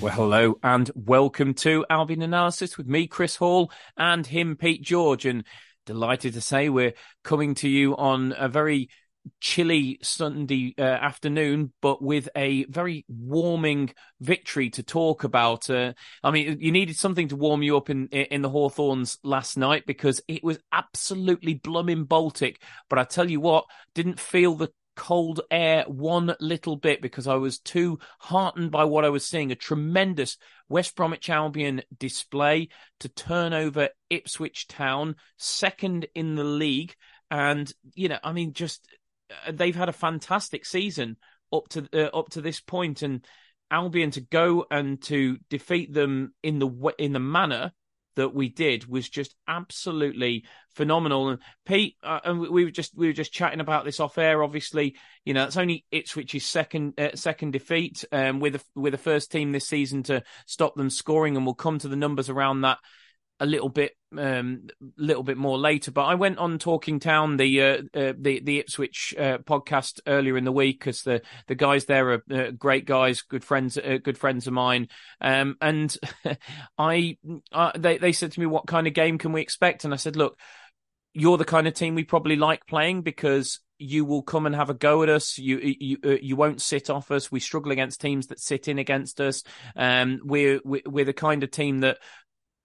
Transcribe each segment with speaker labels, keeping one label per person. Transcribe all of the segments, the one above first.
Speaker 1: Well, hello and welcome to Albion Analysis with me, Chris Hall, and him, Pete George. And delighted to say we're coming to you on a very chilly Sunday uh, afternoon, but with a very warming victory to talk about. Uh, I mean, you needed something to warm you up in in the Hawthorns last night because it was absolutely blooming Baltic. But I tell you what, didn't feel the cold air one little bit because I was too heartened by what I was seeing. A tremendous West Bromwich Albion display to turn over Ipswich Town, second in the league. And, you know, I mean, just uh, they've had a fantastic season up to uh, up to this point and Albion to go and to defeat them in the in the manner that we did was just absolutely phenomenal. And Pete, uh, and we were just we were just chatting about this off air. Obviously, you know it's only Ipswich's second uh, second defeat um, with a, with the first team this season to stop them scoring, and we'll come to the numbers around that a little bit um little bit more later but i went on talking town the uh, uh, the the ipswich uh, podcast earlier in the week because the the guys there are uh, great guys good friends uh, good friends of mine um and i uh, they they said to me what kind of game can we expect and i said look you're the kind of team we probably like playing because you will come and have a go at us. You you you won't sit off us. We struggle against teams that sit in against us. Um, we're we're the kind of team that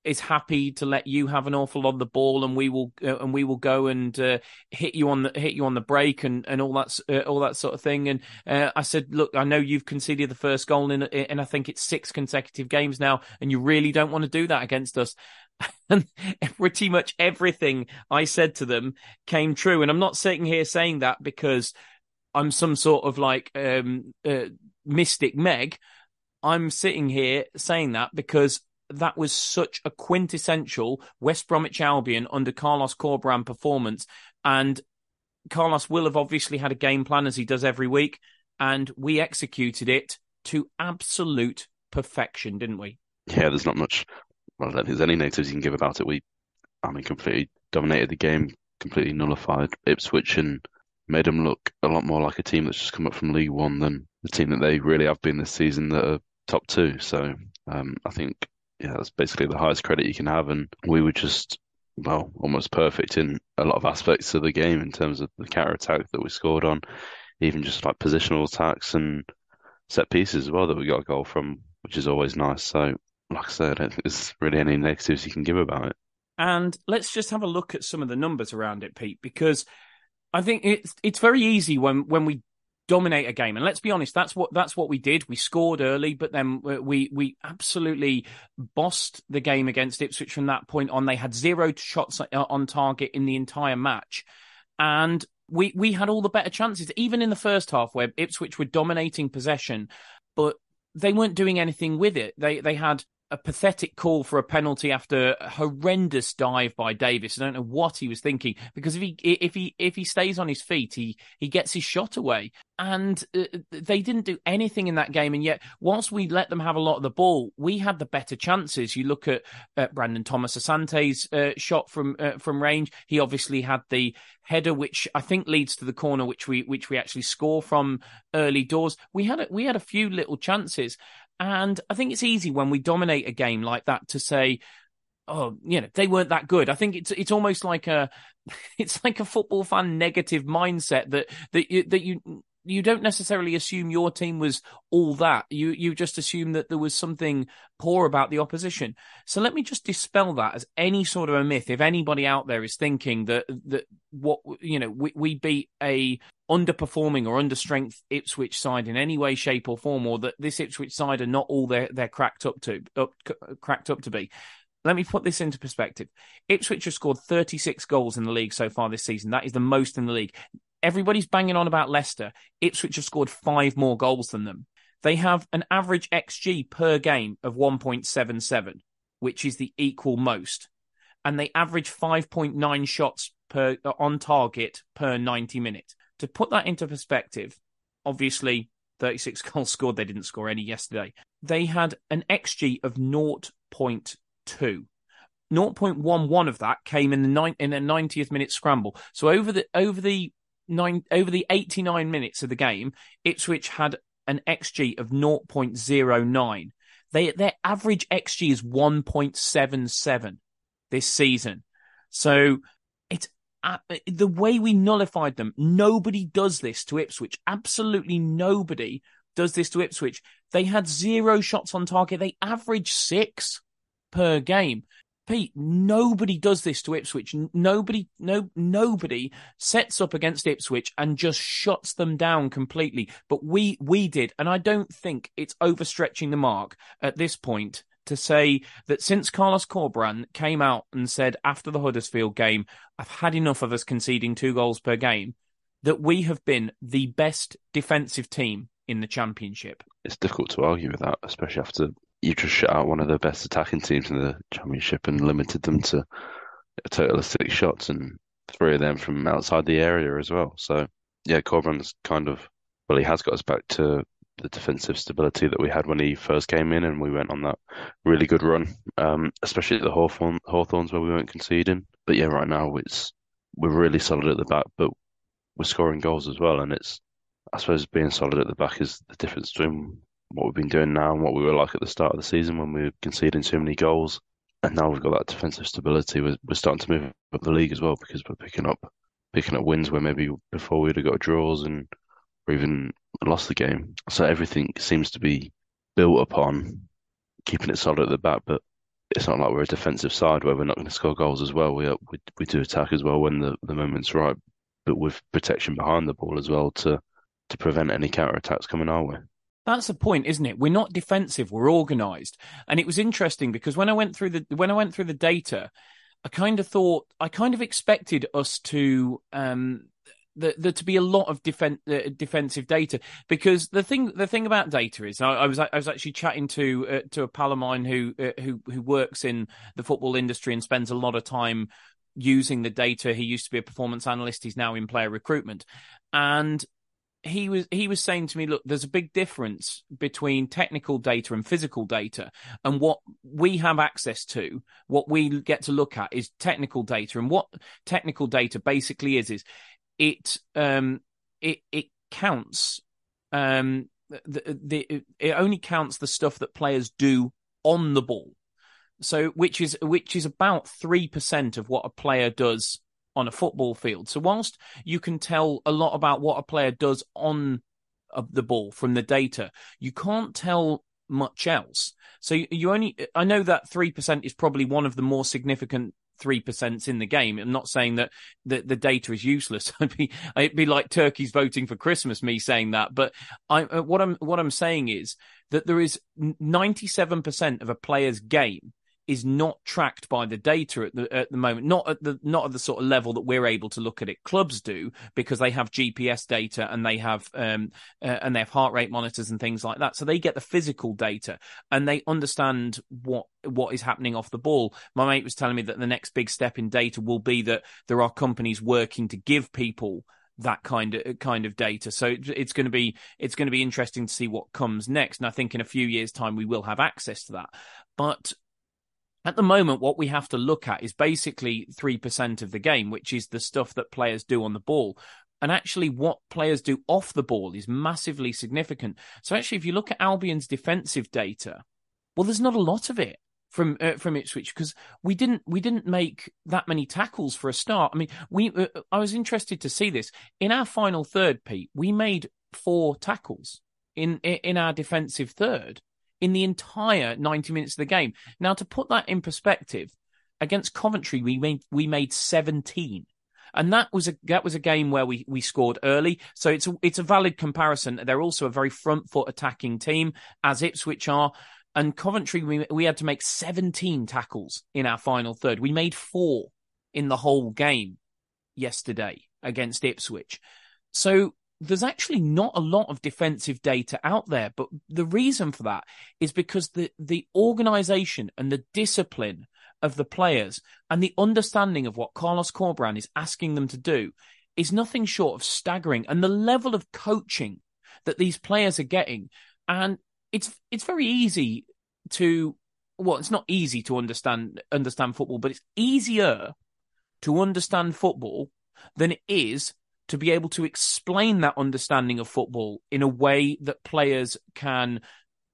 Speaker 1: is happy to let you have an awful lot of the ball, and we will uh, and we will go and uh, hit you on the hit you on the break and and all that uh, all that sort of thing. And uh, I said, look, I know you've conceded the first goal in, and I think it's six consecutive games now, and you really don't want to do that against us. and pretty much everything I said to them came true. And I'm not sitting here saying that because I'm some sort of like um, uh, mystic Meg. I'm sitting here saying that because that was such a quintessential West Bromwich Albion under Carlos Corberán performance. And Carlos will have obviously had a game plan as he does every week, and we executed it to absolute perfection, didn't we?
Speaker 2: Yeah, there's not much. Well, I don't think there's any negatives you can give about it. We, I mean, completely dominated the game, completely nullified Ipswich, and made them look a lot more like a team that's just come up from League One than the team that they really have been this season that are top two. So um, I think yeah, that's basically the highest credit you can have. And we were just, well, almost perfect in a lot of aspects of the game in terms of the counter attack that we scored on, even just like positional attacks and set pieces as well that we got a goal from, which is always nice. So, like I said, I don't think there's really any negatives you can give about it.
Speaker 1: And let's just have a look at some of the numbers around it, Pete, because I think it's it's very easy when when we dominate a game. And let's be honest, that's what that's what we did. We scored early, but then we we absolutely bossed the game against Ipswich from that point on. They had zero shots uh, on target in the entire match, and we we had all the better chances, even in the first half where Ipswich were dominating possession, but they weren't doing anything with it. They they had a pathetic call for a penalty after a horrendous dive by Davis. I don't know what he was thinking because if he if he if he stays on his feet, he he gets his shot away. And uh, they didn't do anything in that game, and yet whilst we let them have a lot of the ball, we had the better chances. You look at uh, Brandon Thomas Asante's uh, shot from uh, from range. He obviously had the header, which I think leads to the corner, which we which we actually score from early doors. We had a, we had a few little chances, and I think it's easy when we dominate a game like that to say, oh, you know, they weren't that good. I think it's it's almost like a it's like a football fan negative mindset that that you, that you you don't necessarily assume your team was all that. You you just assume that there was something poor about the opposition. So let me just dispel that as any sort of a myth. If anybody out there is thinking that that what you know we, we beat a underperforming or understrength Ipswich side in any way, shape, or form, or that this Ipswich side are not all they're they're cracked up to up, cracked up to be. Let me put this into perspective. Ipswich have scored 36 goals in the league so far this season. That is the most in the league. Everybody's banging on about Leicester. Ipswich have scored five more goals than them. They have an average XG per game of 1.77, which is the equal most. And they average 5.9 shots per on target per 90 minutes. To put that into perspective, obviously 36 goals scored, they didn't score any yesterday. They had an XG of 0.2. 0.11 of that came in the nine, in a 90th minute scramble. So over the over the nine over the 89 minutes of the game, Ipswich had an XG of 0.09. They their average XG is 1.77 this season. So it's uh, the way we nullified them. Nobody does this to Ipswich. Absolutely nobody does this to Ipswich. They had zero shots on target. They average six per game. Pete, nobody does this to Ipswich. Nobody, no, nobody sets up against Ipswich and just shuts them down completely. But we, we did, and I don't think it's overstretching the mark at this point to say that since Carlos Corberán came out and said after the Huddersfield game, I've had enough of us conceding two goals per game, that we have been the best defensive team in the championship.
Speaker 2: It's difficult to argue with that, especially after you just shut out one of the best attacking teams in the championship and limited them to a total of six shots and three of them from outside the area as well. So yeah, Corberán's kind of well, he has got us back to the defensive stability that we had when he first came in, and we went on that really good run, um, especially at the Hawthorn, Hawthorns where we weren't conceding. But yeah, right now it's we're really solid at the back, but we're scoring goals as well, and it's I suppose being solid at the back is the difference between what we've been doing now and what we were like at the start of the season when we were conceding too many goals. And now we've got that defensive stability. We're, we're starting to move up the league as well because we're picking up picking up wins where maybe before we'd have got draws and or even lost the game. So everything seems to be built upon keeping it solid at the back, but it's not like we're a defensive side where we're not going to score goals as well. We we, we do attack as well when the, the moment's right, but with protection behind the ball as well to to prevent any counter attacks coming our way.
Speaker 1: That's the point, isn't it? We're not defensive, we're organized. And it was interesting because when I went through the when I went through the data, I kind of thought I kind of expected us to um the, the to be a lot of uh, defensive data because the thing the thing about data is I, I was I was actually chatting to uh, to a pal of mine who uh, who who works in the football industry and spends a lot of time using the data. He used to be a performance analyst. He's now in player recruitment, and he was he was saying to me, look, there's a big difference between technical data and physical data, and what we have access to, what we get to look at is technical data, and what technical data basically is is it um it it counts um the, the it only counts the stuff that players do on the ball, so which is which is about three percent of what a player does on a football field. So whilst you can tell a lot about what a player does on the ball from the data, you can't tell much else. So you only, I know that 3% is probably one of the more significant three percent in the game. I'm not saying that the, the data is useless. I'd be it'd be like turkeys voting for Christmas. Me saying that, but I uh, what I'm what I'm saying is that there is 97 percent of a player's game is not tracked by the data at the at the moment not at the not at the sort of level that we're able to look at it clubs do because they have GPS data and they have um uh, and they have heart rate monitors and things like that so they get the physical data and they understand what what is happening off the ball my mate was telling me that the next big step in data will be that there are companies working to give people that kind of kind of data. So it's going to be it's going to be interesting to see what comes next. And I think in a few years' time we will have access to that. But at the moment, what we have to look at is basically 3% of the game, which is the stuff that players do on the ball. And actually, what players do off the ball is massively significant. So, actually, if you look at Albion's defensive data, well, there's not a lot of it from uh, from Ipswich because we didn't we didn't make that many tackles for a start. I mean, we uh, I was interested to see this in our final third, Pete. We made four tackles in in our defensive third in the entire 90 minutes of the game. Now, to put that in perspective, against Coventry, we made we made 17. And that was a that was a game where we, we scored early, so it's a, it's a valid comparison. They're also a very front foot attacking team, as Ipswich are. And Coventry, we we had to make 17 tackles in our final third. We made four in the whole game yesterday against Ipswich. So there's actually not a lot of defensive data out there, but the reason for that is because the the organization and the discipline of the players and the understanding of what Carlos Corberán is asking them to do is nothing short of staggering. And the level of coaching that these players are getting, and it's it's very easy to well, it's not easy to understand understand football, but it's easier to understand football than it is to be able to explain that understanding of football in a way that players can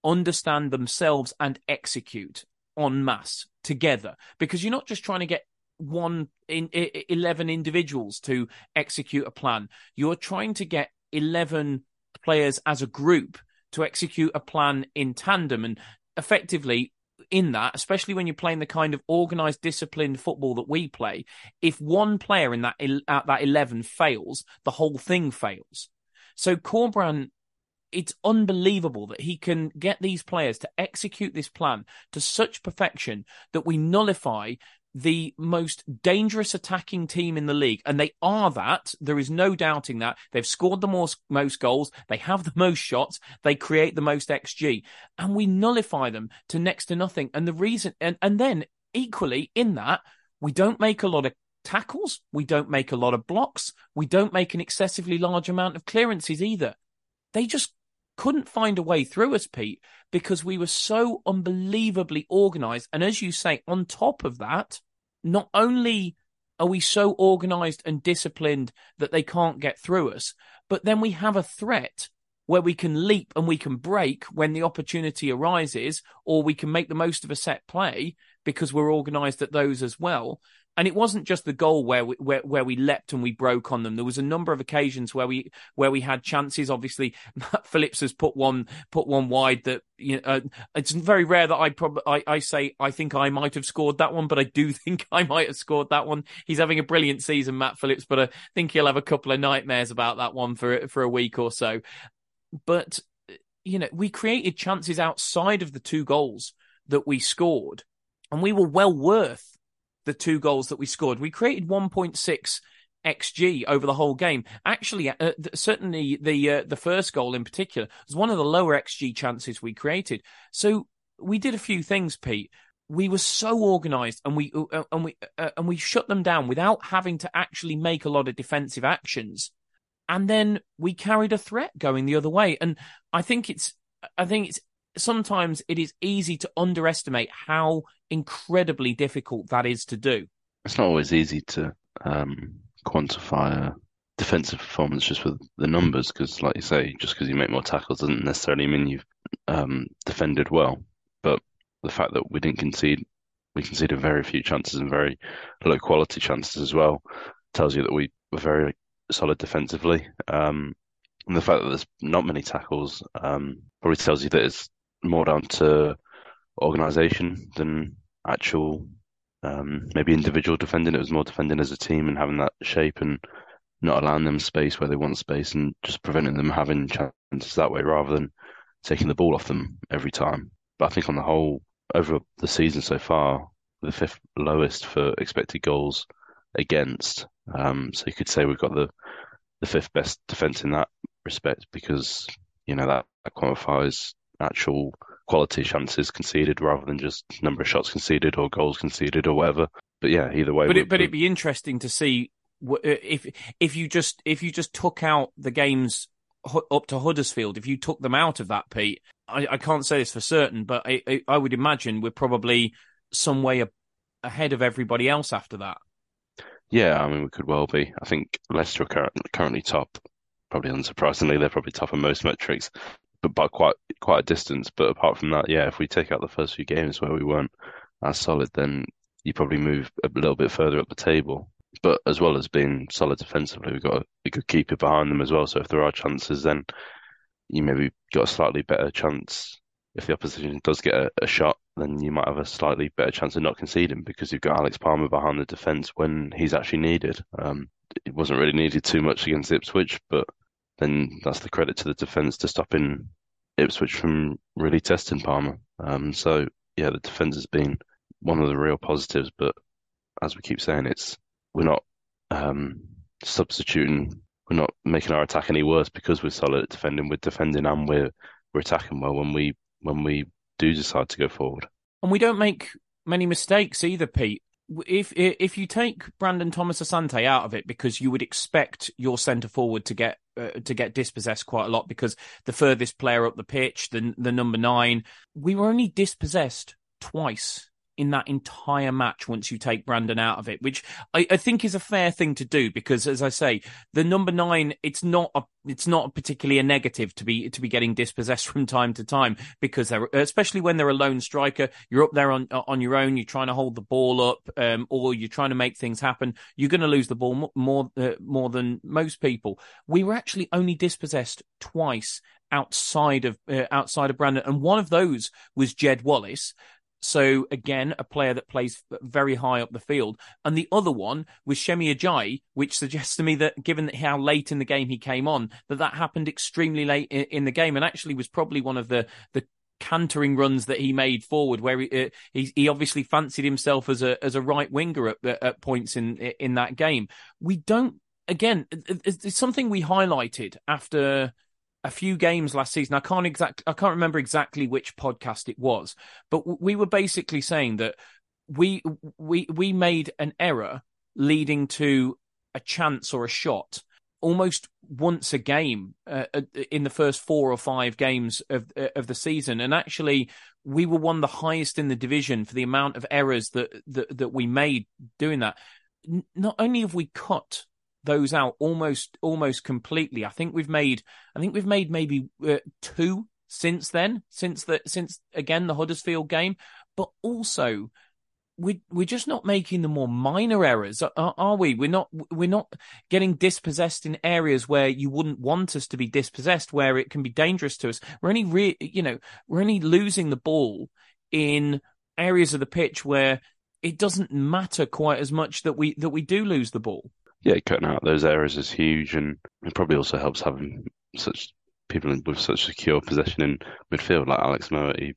Speaker 1: understand themselves and execute en masse together. Because you're not just trying to get one in, in 11 individuals to execute a plan. You're trying to get 11 players as a group to execute a plan in tandem. And effectively in that, especially when you're playing the kind of organized, disciplined football that we play, if one player in that at that eleven fails, the whole thing fails. So Corberán, it's unbelievable that he can get these players to execute this plan to such perfection that we nullify the most dangerous attacking team in the league, and they are that. There is no doubting that. They've scored the most, most goals, they have the most shots, they create the most XG, and we nullify them to next to nothing. And the reason, and, and then equally in that, we don't make a lot of tackles, we don't make a lot of blocks, we don't make an excessively large amount of clearances either. They just couldn't find a way through us, Pete, because we were so unbelievably organized. And as you say, on top of that, not only are we so organized and disciplined that they can't get through us, but then we have a threat where we can leap and we can break when the opportunity arises, or we can make the most of a set play because we're organized at those as well. And it wasn't just the goal where we, where, where we leapt and we broke on them. There was a number of occasions where we where we had chances. Obviously, Matt Phillips has put one put one wide that you know. Uh, it's very rare that I probably I, I say I think I might have scored that one, but I do think I might have scored that one. He's having a brilliant season, Matt Phillips, but I think he'll have a couple of nightmares about that one for for a week or so. But you know, we created chances outside of the two goals that we scored, and we were well worth the two goals that we scored. We created 1.6 xG over the whole game. Actually, uh, certainly the uh, the first goal in particular was one of the lower xG chances we created. So we did a few things, Pete. We were so organised, and we uh, uh and we uh, and we shut them down without having to actually make a lot of defensive actions. And then we carried a threat going the other way. And I think it's I think it's sometimes it is easy to underestimate how incredibly difficult that is to do.
Speaker 2: It's not always easy to um, quantify a defensive performance just with the numbers, because, like you say, just because you make more tackles doesn't necessarily mean you've um, defended well. But the fact that we didn't concede, we conceded very few chances and very low quality chances as well, tells you that we were very solid defensively. Um, and the fact that there's not many tackles um, probably tells you that it's more down to organisation than actual um, maybe individual defending. It was more defending as a team and having that shape and not allowing them space where they want space and just preventing them having chances that way rather than taking the ball off them every time. But I think on the whole, over the season so far, the fifth lowest for expected goals against. Um, so you could say we've got the the fifth best defense in that respect because you know that, that qualifies actual quality chances conceded rather than just number of shots conceded or goals conceded or whatever. But yeah, either way.
Speaker 1: But it, but it'd be interesting to see uh, if if you just if you just took out the games up to Huddersfield, if you took them out of that, Pete, I, I can't say this for certain, but I, I would imagine we're probably some way ahead of everybody else after that.
Speaker 2: Yeah, I mean, we could well be. I think Leicester are currently top, probably unsurprisingly, they're probably top in most metrics but by quite quite a distance. But apart from that, yeah, if we take out the first few games where we weren't as solid, then you probably move a little bit further up the table. But as well as being solid defensively, we've got a, good keeper behind them as well. So if there are chances, then you maybe got a slightly better chance. If the opposition does get a, a shot, then you might have a slightly better chance of not conceding because you've got Alex Palmer behind the defence when he's actually needed. Um, it wasn't really needed too much against Ipswich, but then that's the credit to the defence to stopping Ipswich from really testing Palmer. Um, so yeah, the defence has been one of the real positives, but as we keep saying, it's we're not um, substituting, we're not making our attack any worse because we're solid at defending. We're defending and we're we're attacking well when we when we do decide to go forward.
Speaker 1: And we don't make many mistakes either, Pete. If if you take Brandon Thomas Asante out of it, because you would expect your centre forward to get uh, to get dispossessed quite a lot, because the furthest player up the pitch, the the number nine, we were only dispossessed twice in that entire match once you take Brandon out of it, which I, I, think is a fair thing to do because, as I say, the number nine, it's not a, it's not particularly a negative to be to be getting dispossessed from time to time because they're especially when they're a lone striker, you're up there on on your own, you're trying to hold the ball up, um, or you're trying to make things happen. You're going to lose the ball more more, uh, more than most people. We were actually only dispossessed twice outside of uh, outside of Brandon, and one of those was Jed Wallace. So again, a player that plays very high up the field. And the other one was Semi Ajayi, which suggests to me that given how late in the game he came on, that that happened extremely late in, the game and actually was probably one of the, the cantering runs that he made forward, where he, uh, he, he obviously fancied himself as a as a right winger at, at points in in that game. We don't. Again, it's something we highlighted after a few games last season. I can't exact I can't remember exactly which podcast it was, but we were basically saying that we we we made an error leading to a chance or a shot almost once a game uh, uh in the first four or five games of uh, of the season and actually we were one of the highest in the division for the amount of errors that that, that we made doing that not only have we cut those out almost almost completely. I think we've made I think we've made maybe uh, two since then, since the since again the Huddersfield game, but also we we're just not making the more minor errors, are, are, we? We're not we're not getting dispossessed in areas where you wouldn't want us to be dispossessed, where it can be dangerous to us. We're only re, you know we're only losing the ball in areas of the pitch where it doesn't matter quite as much that we that we do lose the ball
Speaker 2: yeah, cutting out those errors is huge, and it probably also helps having such people with such secure possession in midfield like Alex Mowatt. He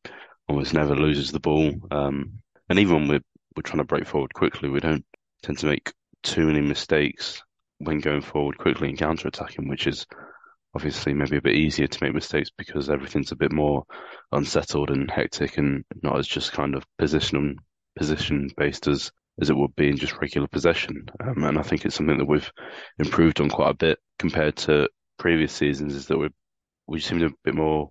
Speaker 2: almost never loses the ball, um, and even when we're we're trying to break forward quickly, we don't tend to make too many mistakes when going forward quickly and counter attacking, which is obviously maybe a bit easier to make mistakes because everything's a bit more unsettled and hectic and not as just kind of position position based as as it would be in just regular possession. Um, and I think it's something that we've improved on quite a bit compared to previous seasons. Is that we we seem a bit more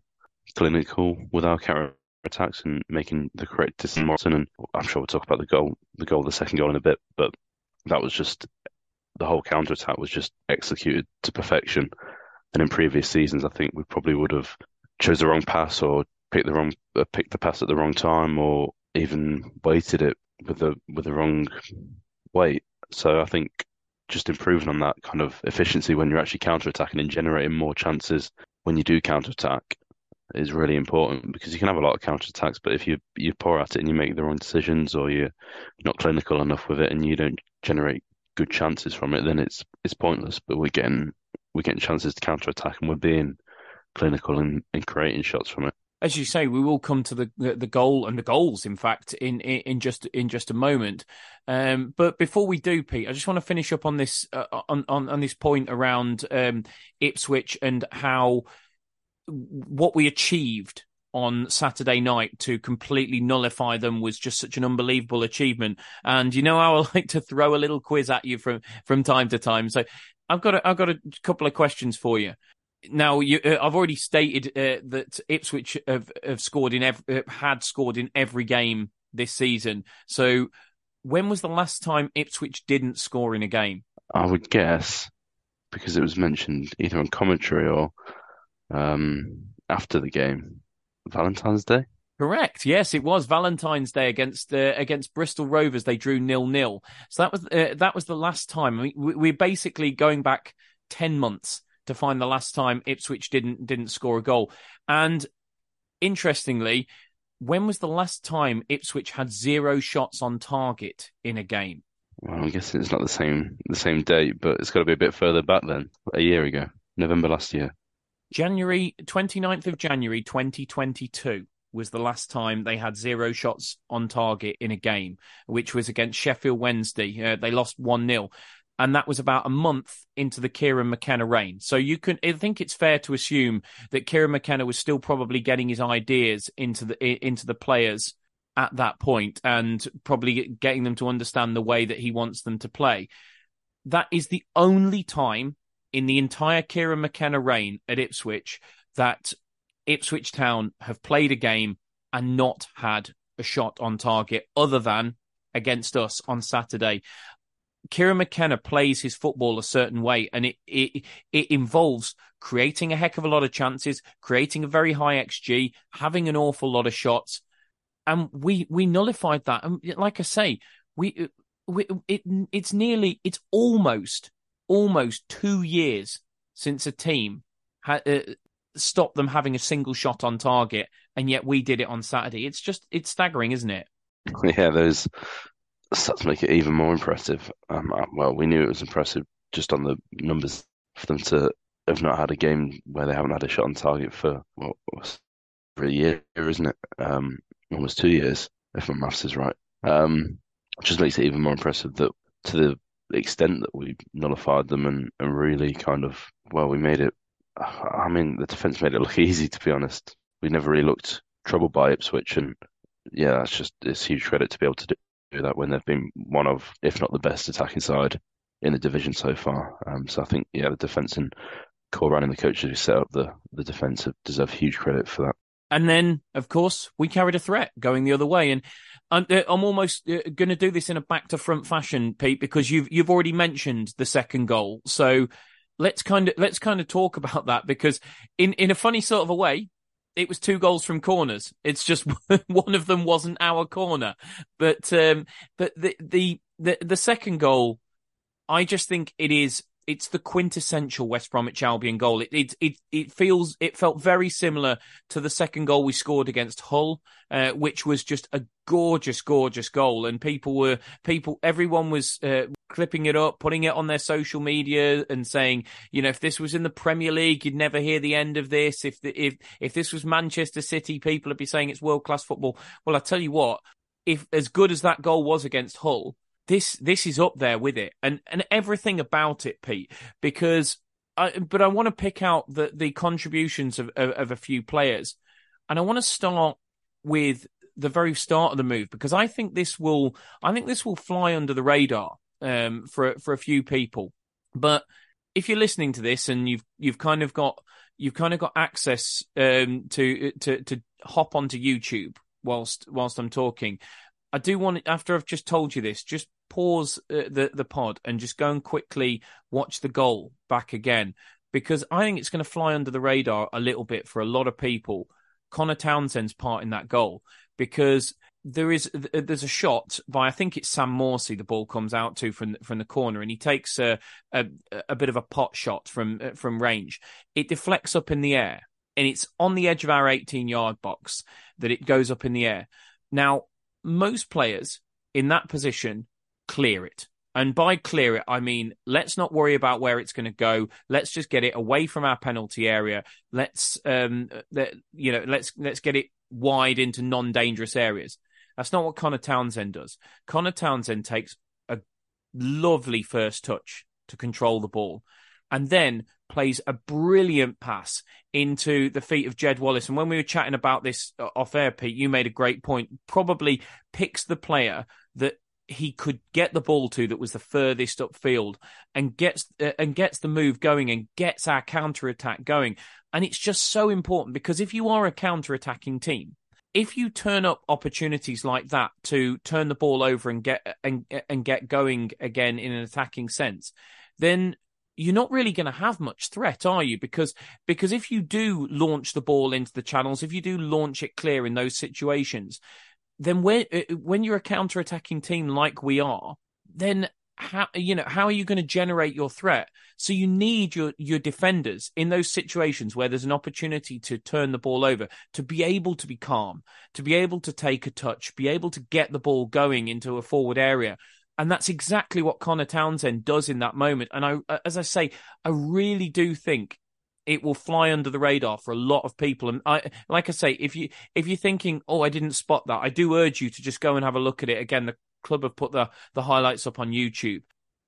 Speaker 2: clinical with our counter attacks and making the correct decision. And I'm sure we'll talk about the goal, the goal, the second goal in a bit. But that was just the whole counter attack was just executed to perfection. And in previous seasons, I think we probably would have chose the wrong pass or picked the wrong uh, picked the pass at the wrong time or even weighted it with the with the wrong weight. So I think just improving on that kind of efficiency when you're actually counter attacking and generating more chances when you do counter attack is really important because you can have a lot of counter attacks, but if you you're poor at it and you make the wrong decisions or you're not clinical enough with it and you don't generate good chances from it, then it's it's pointless. But we're getting we're getting chances to counter attack and we're being clinical and, and creating shots from it
Speaker 1: as you say, we will come to the the goal and the goals, in fact, in in just in just a moment. Um, but before we do, Pete, I just want to finish up on this uh, on, on on this point around um, Ipswich and how what we achieved on Saturday night to completely nullify them was just such an unbelievable achievement. And you know I like to throw a little quiz at you from from time to time. So I've got a, I've got a couple of questions for you now you, uh, I've already stated uh, that Ipswich have, have scored in every, uh, had scored in every game this season. So when was the last time Ipswich didn't score in a game?
Speaker 2: I would guess because it was mentioned either on commentary or um, after the game, Valentine's Day.
Speaker 1: Correct. Yes, it was Valentine's Day against uh, against Bristol Rovers. They drew nil nil. So that was uh, that was the last time. I mean, we're basically going back ten months to find the last time Ipswich didn't didn't score a goal. And interestingly, when was the last time Ipswich had zero shots on target in a game?
Speaker 2: Well, I guess it's not the same the same date, but it's got to be a bit further back then, a year ago, November last year.
Speaker 1: January 29th of January 2022 was the last time they had zero shots on target in a game, which was against Sheffield Wednesday. Uh, they lost 1 0 and that was about a month into the Kieran McKenna reign. So you can, I think it's fair to assume that Kieran McKenna was still probably getting his ideas into the into the players at that point, and probably getting them to understand the way that he wants them to play. That is the only time in the entire Kieran McKenna reign at Ipswich that Ipswich Town have played a game and not had a shot on target, other than against us on Saturday. Kieran McKenna plays his football a certain way, and it, it it involves creating a heck of a lot of chances, creating a very high xG, having an awful lot of shots, and we we nullified that. And like I say, we we it it's nearly it's almost almost two years since a team had uh, stopped them having a single shot on target, and yet we did it on Saturday. It's just it's staggering, isn't it?
Speaker 2: Yeah, to make it even more impressive. Um, uh, well, we knew it was impressive just on the numbers for them to have not had a game where they haven't had a shot on target for what for a year, isn't it? Um, almost two years, if my maths is right. Um, just makes it even more impressive that to the extent that we nullified them and, and really kind of well, we made it. I mean, the defense made it look easy. To be honest, we never really looked troubled by Ipswich, and yeah, that's just it's huge credit to be able to do do that when they've been one of, if not the best attacking side in the division so far. Um, so I think, yeah, the defence and Corberan and the coaches who set up the, the defence deserve huge credit for that.
Speaker 1: And then, of course, we carried a threat going the other way. And I'm, uh, I'm almost uh, going to do this in a back to front fashion, Pete, because you've you've already mentioned the second goal. So let's kind of let's kind of talk about that because in in a funny sort of a way, it was two goals from corners. It's just one of them wasn't our corner, but um, but the the the the second goal, I just think it is it's the quintessential West Bromwich Albion goal. It it it, it feels it felt very similar to the second goal we scored against Hull, uh, which was just a gorgeous, gorgeous goal. And people were people, everyone was uh, clipping it up, putting it on their social media, and saying, you know, if this was in the Premier League, you'd never hear the end of this. If the, if if this was Manchester City, people would be saying it's world class football. Well, I tell you what, if as good as that goal was against Hull this this is up there with it, and and everything about it, Pete, because. I, but I want to pick out the, the contributions of, of, of a few players, and I want to start with the very start of the move because I think this will I think this will fly under the radar um, for for a few people. But if you're listening to this and you've you've kind of got you've kind of got access um, to to to hop onto YouTube whilst whilst I'm talking, I do want after I've just told you this, just pause uh, the the pod and just go and quickly watch the goal back again because I think it's going to fly under the radar a little bit for a lot of people. Connor Townsend's part in that goal because there is there's a shot by I think it's Sam Morsy the ball comes out to from from the corner and he takes a a, a bit of a pot shot from uh, from range. It deflects up in the air and it's on the edge of our 18 yard box that it goes up in the air. Now most players in that position clear it. And by clear it, I mean let's not worry about where it's going to go. Let's just get it away from our penalty area. Let's, um, let, you know, let's let's get it wide into non-dangerous areas. That's not what Connor Townsend does. Connor Townsend takes a lovely first touch to control the ball, and then plays a brilliant pass into the feet of Jed Wallace. And when we were chatting about this uh, off air, Pete, you made a great point. Probably picks the player that he could get the ball to that was the furthest upfield and gets uh, and gets the move going and gets our counter attack going. And it's just so important because if you are a counter attacking team, if you turn up opportunities like that to turn the ball over and get and and get going again in an attacking sense, then you're not really going to have much threat, are you? Because because if you do launch the ball into the channels, if you do launch it clear in those situations, then when uh, when you're a counter-attacking team like we are, then how you know how are you going to generate your threat? So you need your your defenders in those situations where there's an opportunity to turn the ball over to be able to be calm, to be able to take a touch, be able to get the ball going into a forward area and that's exactly what Connor Townsend does in that moment. And I, uh, as I say, I really do think it will fly under the radar for a lot of people. And I, like I say, if you if you're thinking, oh, I didn't spot that, I do urge you to just go and have a look at it again. The club have put the the highlights up on YouTube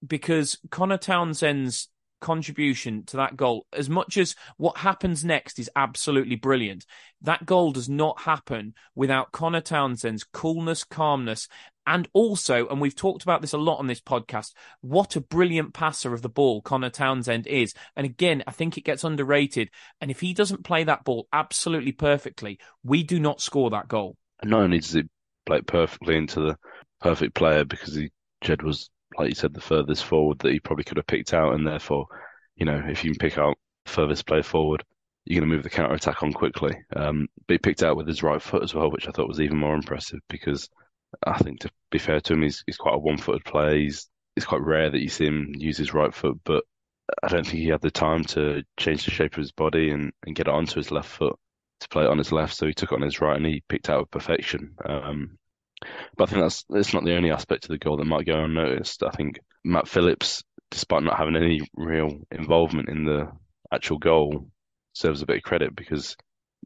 Speaker 1: because Connor Townsend's contribution to that goal, as much as what happens next is absolutely brilliant, that goal does not happen without Connor Townsend's coolness, calmness, and also, and we've talked about this a lot on this podcast, what a brilliant passer of the ball Connor Townsend is. And again, I think it gets underrated. And if he doesn't play that ball absolutely perfectly, we do not score that goal.
Speaker 2: And not only does he play perfectly into the perfect player because he, Jed was, like you said, the furthest forward that he probably could have picked out. And therefore, you know, if you can pick out furthest player forward, you're going to move the counter attack on quickly. Um, but he picked out with his right foot as well, which I thought was even more impressive because I think to be fair to him, he's, he's quite a one-footed player. He's, it's quite rare that you see him use his right foot, but I don't think he had the time to change the shape of his body and, and get it onto his left foot to play it on his left. So he took it on his right and he picked out with perfection. Um, but I think that's that's not the only aspect of the goal that might go unnoticed. I think Matt Phillips, despite not having any real involvement in the actual goal, serves a bit of credit because,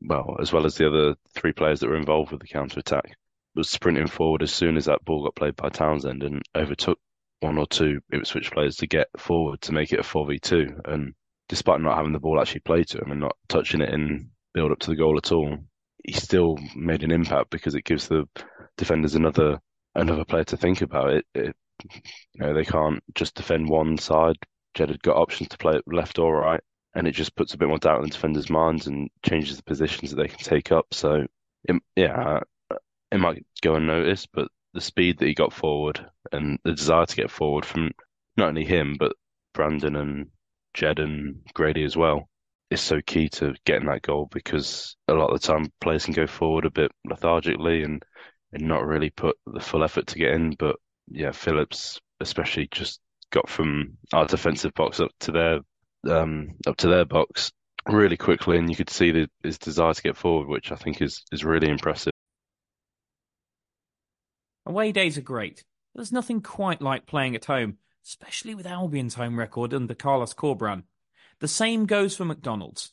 Speaker 2: well, as well as the other three players that were involved with the counter attack, was sprinting forward as soon as that ball got played by Townsend and overtook one or two Ipswich players to get forward to make it a 4v2. And despite not having the ball actually played to him and not touching it in build up to the goal at all, he still made an impact because it gives the defenders another another player to think about. It, it you know, they can't just defend one side. Jed had got options to play left or right, and it just puts a bit more doubt in the defenders' minds and changes the positions that they can take up. So, it, yeah, it might go unnoticed, but the speed that he got forward and the desire to get forward from not only him but Brandon and Jed and Grady as well is so key to getting that goal because a lot of the time players can go forward a bit lethargically and, and not really put the full effort to get in. But yeah, Phillips especially just got from our defensive box up to their um, up to their box really quickly, and you could see the, his desire to get forward, which I think is is really impressive.
Speaker 1: Away days are great. but There's nothing quite like playing at home, especially with Albion's home record under Carlos Corberán. The same goes for McDonald's.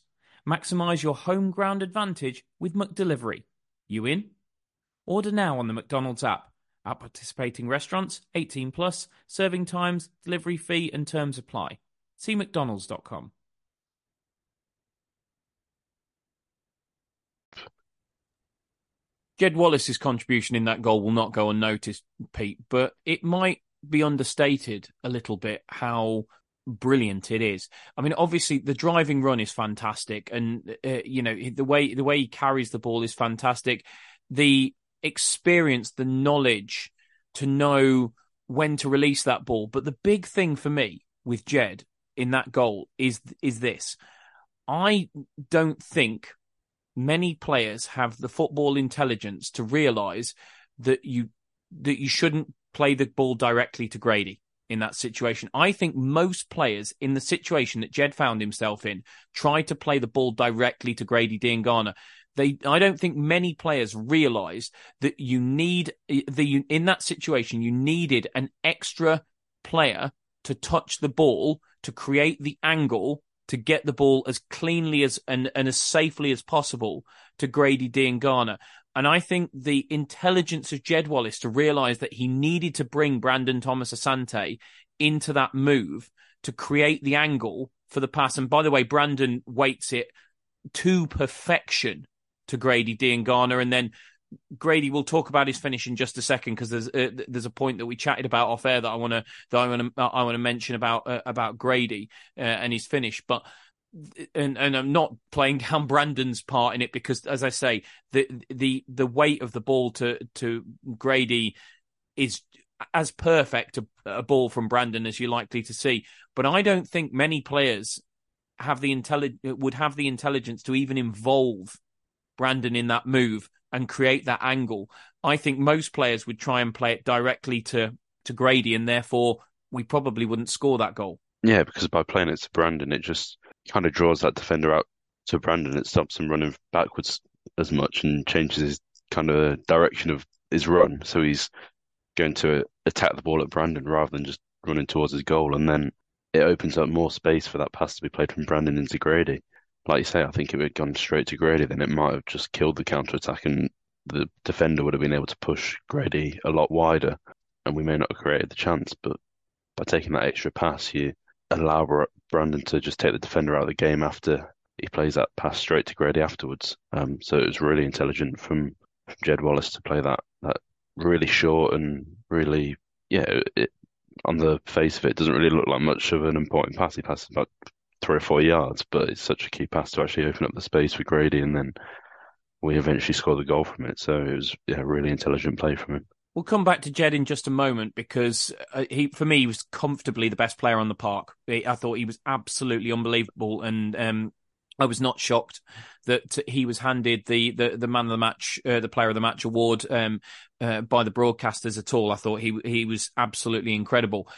Speaker 1: Maximise your home ground advantage with McDelivery. You in? Order now on the McDonald's app. At participating restaurants, 18 plus, serving times, delivery fee and terms apply. See mcdonalds.com. Jed Wallace's contribution in that goal will not go unnoticed, Pete, but it might be understated a little bit how brilliant it is. I mean, obviously the driving run is fantastic, and uh, you know the way the way he carries the ball is fantastic. The experience, the knowledge to know when to release that ball. But the big thing for me with Jed in that goal is is this: I don't think many players have the football intelligence to realize that you that you shouldn't play the ball directly to Grady in that situation. I think most players in the situation that Jed found himself in tried to play the ball directly to Grady Diangana. They, I don't think many players realize that you need the in that situation you needed an extra player to touch the ball to create the angle to get the ball as cleanly as and, and as safely as possible to Grady Diangana. And I think the intelligence of Jed Wallace to realise that he needed to bring Brandon Thomas Asante into that move to create the angle for the pass. And by the way, Brandon weights it to perfection to Grady Diangana and then Grady, we'll talk about his finish in just a second because there's uh, there's a point that we chatted about off air that I want to that I want to I want to mention about uh, about Grady uh, and his finish, but and and I'm not playing down Brandon's part in it because, as I say, the the the weight of the ball to to Grady is as perfect a, a ball from Brandon as you're likely to see. But I don't think many players have the intelli- would have the intelligence to even involve Brandon in that move and create that angle. I think most players would try and play it directly to to Grady, and therefore we probably wouldn't score that goal.
Speaker 2: Yeah, because by playing it to Brandon, it just kind of draws that defender out to Brandon. It stops him running backwards as much and changes his kind of direction of his run. So he's going to attack the ball at Brandon rather than just running towards his goal. And then it opens up more space for that pass to be played from Brandon into Grady. Like you say, I think if it had gone straight to Grady, then it might have just killed the counter attack and the defender would have been able to push Grady a lot wider and we may not have created the chance. But by taking that extra pass, you allow Brandon to just take the defender out of the game after he plays that pass straight to Grady afterwards. Um, so it was really intelligent from, from Jed Wallace to play that that really short and really yeah. It, on the face of it, it doesn't really look like much of an important pass. He passes about three or four yards, but it's such a key pass to actually open up the space for Grady, and then we eventually scored the goal from it. So it was yeah, really intelligent play from him.
Speaker 1: We'll come back to Jed in just a moment because uh, he, for me, he was comfortably the best player on the park. I thought he was absolutely unbelievable, and um, I was not shocked that he was handed the the, the man of the match, uh, the player of the match award um, uh, by the broadcasters at all. I thought he he was absolutely incredible.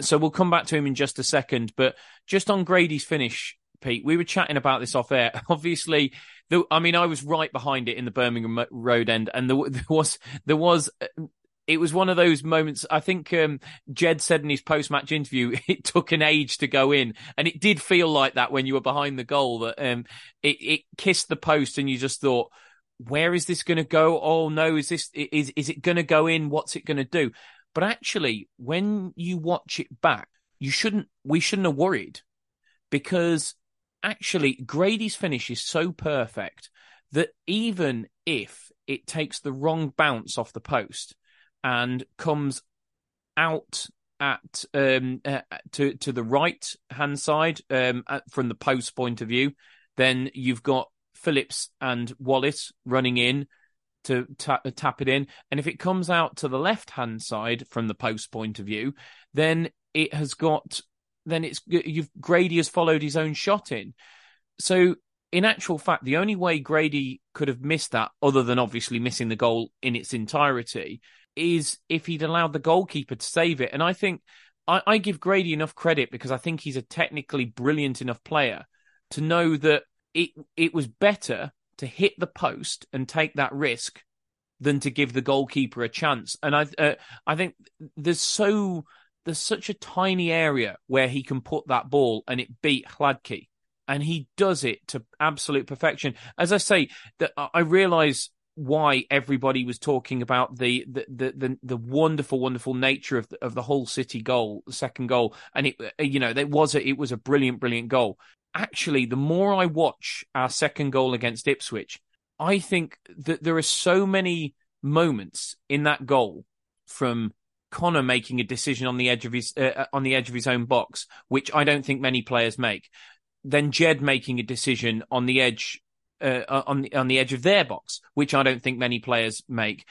Speaker 1: So we'll come back to him in just a second, but just on Grady's finish, Pete, we were chatting about this off air. Obviously, the, I mean, I was right behind it in the Birmingham Road end, and there, there was there was it was one of those moments. I think um, Jed said in his post match interview, it took an age to go in, and it did feel like that when you were behind the goal. That um, it, it kissed the post, and you just thought, "Where is this going to go? Oh no, is this is is it going to go in? What's it going to do?" But actually, when you watch it back, you shouldn't. We shouldn't have worried because actually Grady's finish is so perfect that even if it takes the wrong bounce off the post and comes out at um, uh, to to the right hand side um, at, from the post point of view, then you've got Phillips and Wallace running in to ta- tap it in, and if it comes out to the left hand side from the post point of view, then it has got then it's you've Grady has followed his own shot in. So in actual fact, the only way Grady could have missed that, other than obviously missing the goal in its entirety, is if he'd allowed the goalkeeper to save it. And I think I, I give Grady enough credit because I think he's a technically brilliant enough player to know that it it was better to hit the post and take that risk than to give the goalkeeper a chance. And I uh, I think there's so there's such a tiny area where he can put that ball and it beat Hladky. And he does it to absolute perfection. As I say, that I realise why everybody was talking about the the, the the the, wonderful wonderful nature of the, of the Hull City goal the second goal and it you know it was a, it was a brilliant brilliant goal actually the more i watch our second goal against ipswich i think that there are so many moments in that goal from Connor making a decision on the edge of his uh, uh, on the edge of his own box, which I don't think many players make. Then Jed making a decision on the edge uh, uh, on the on the edge of their box, which I don't think many players make.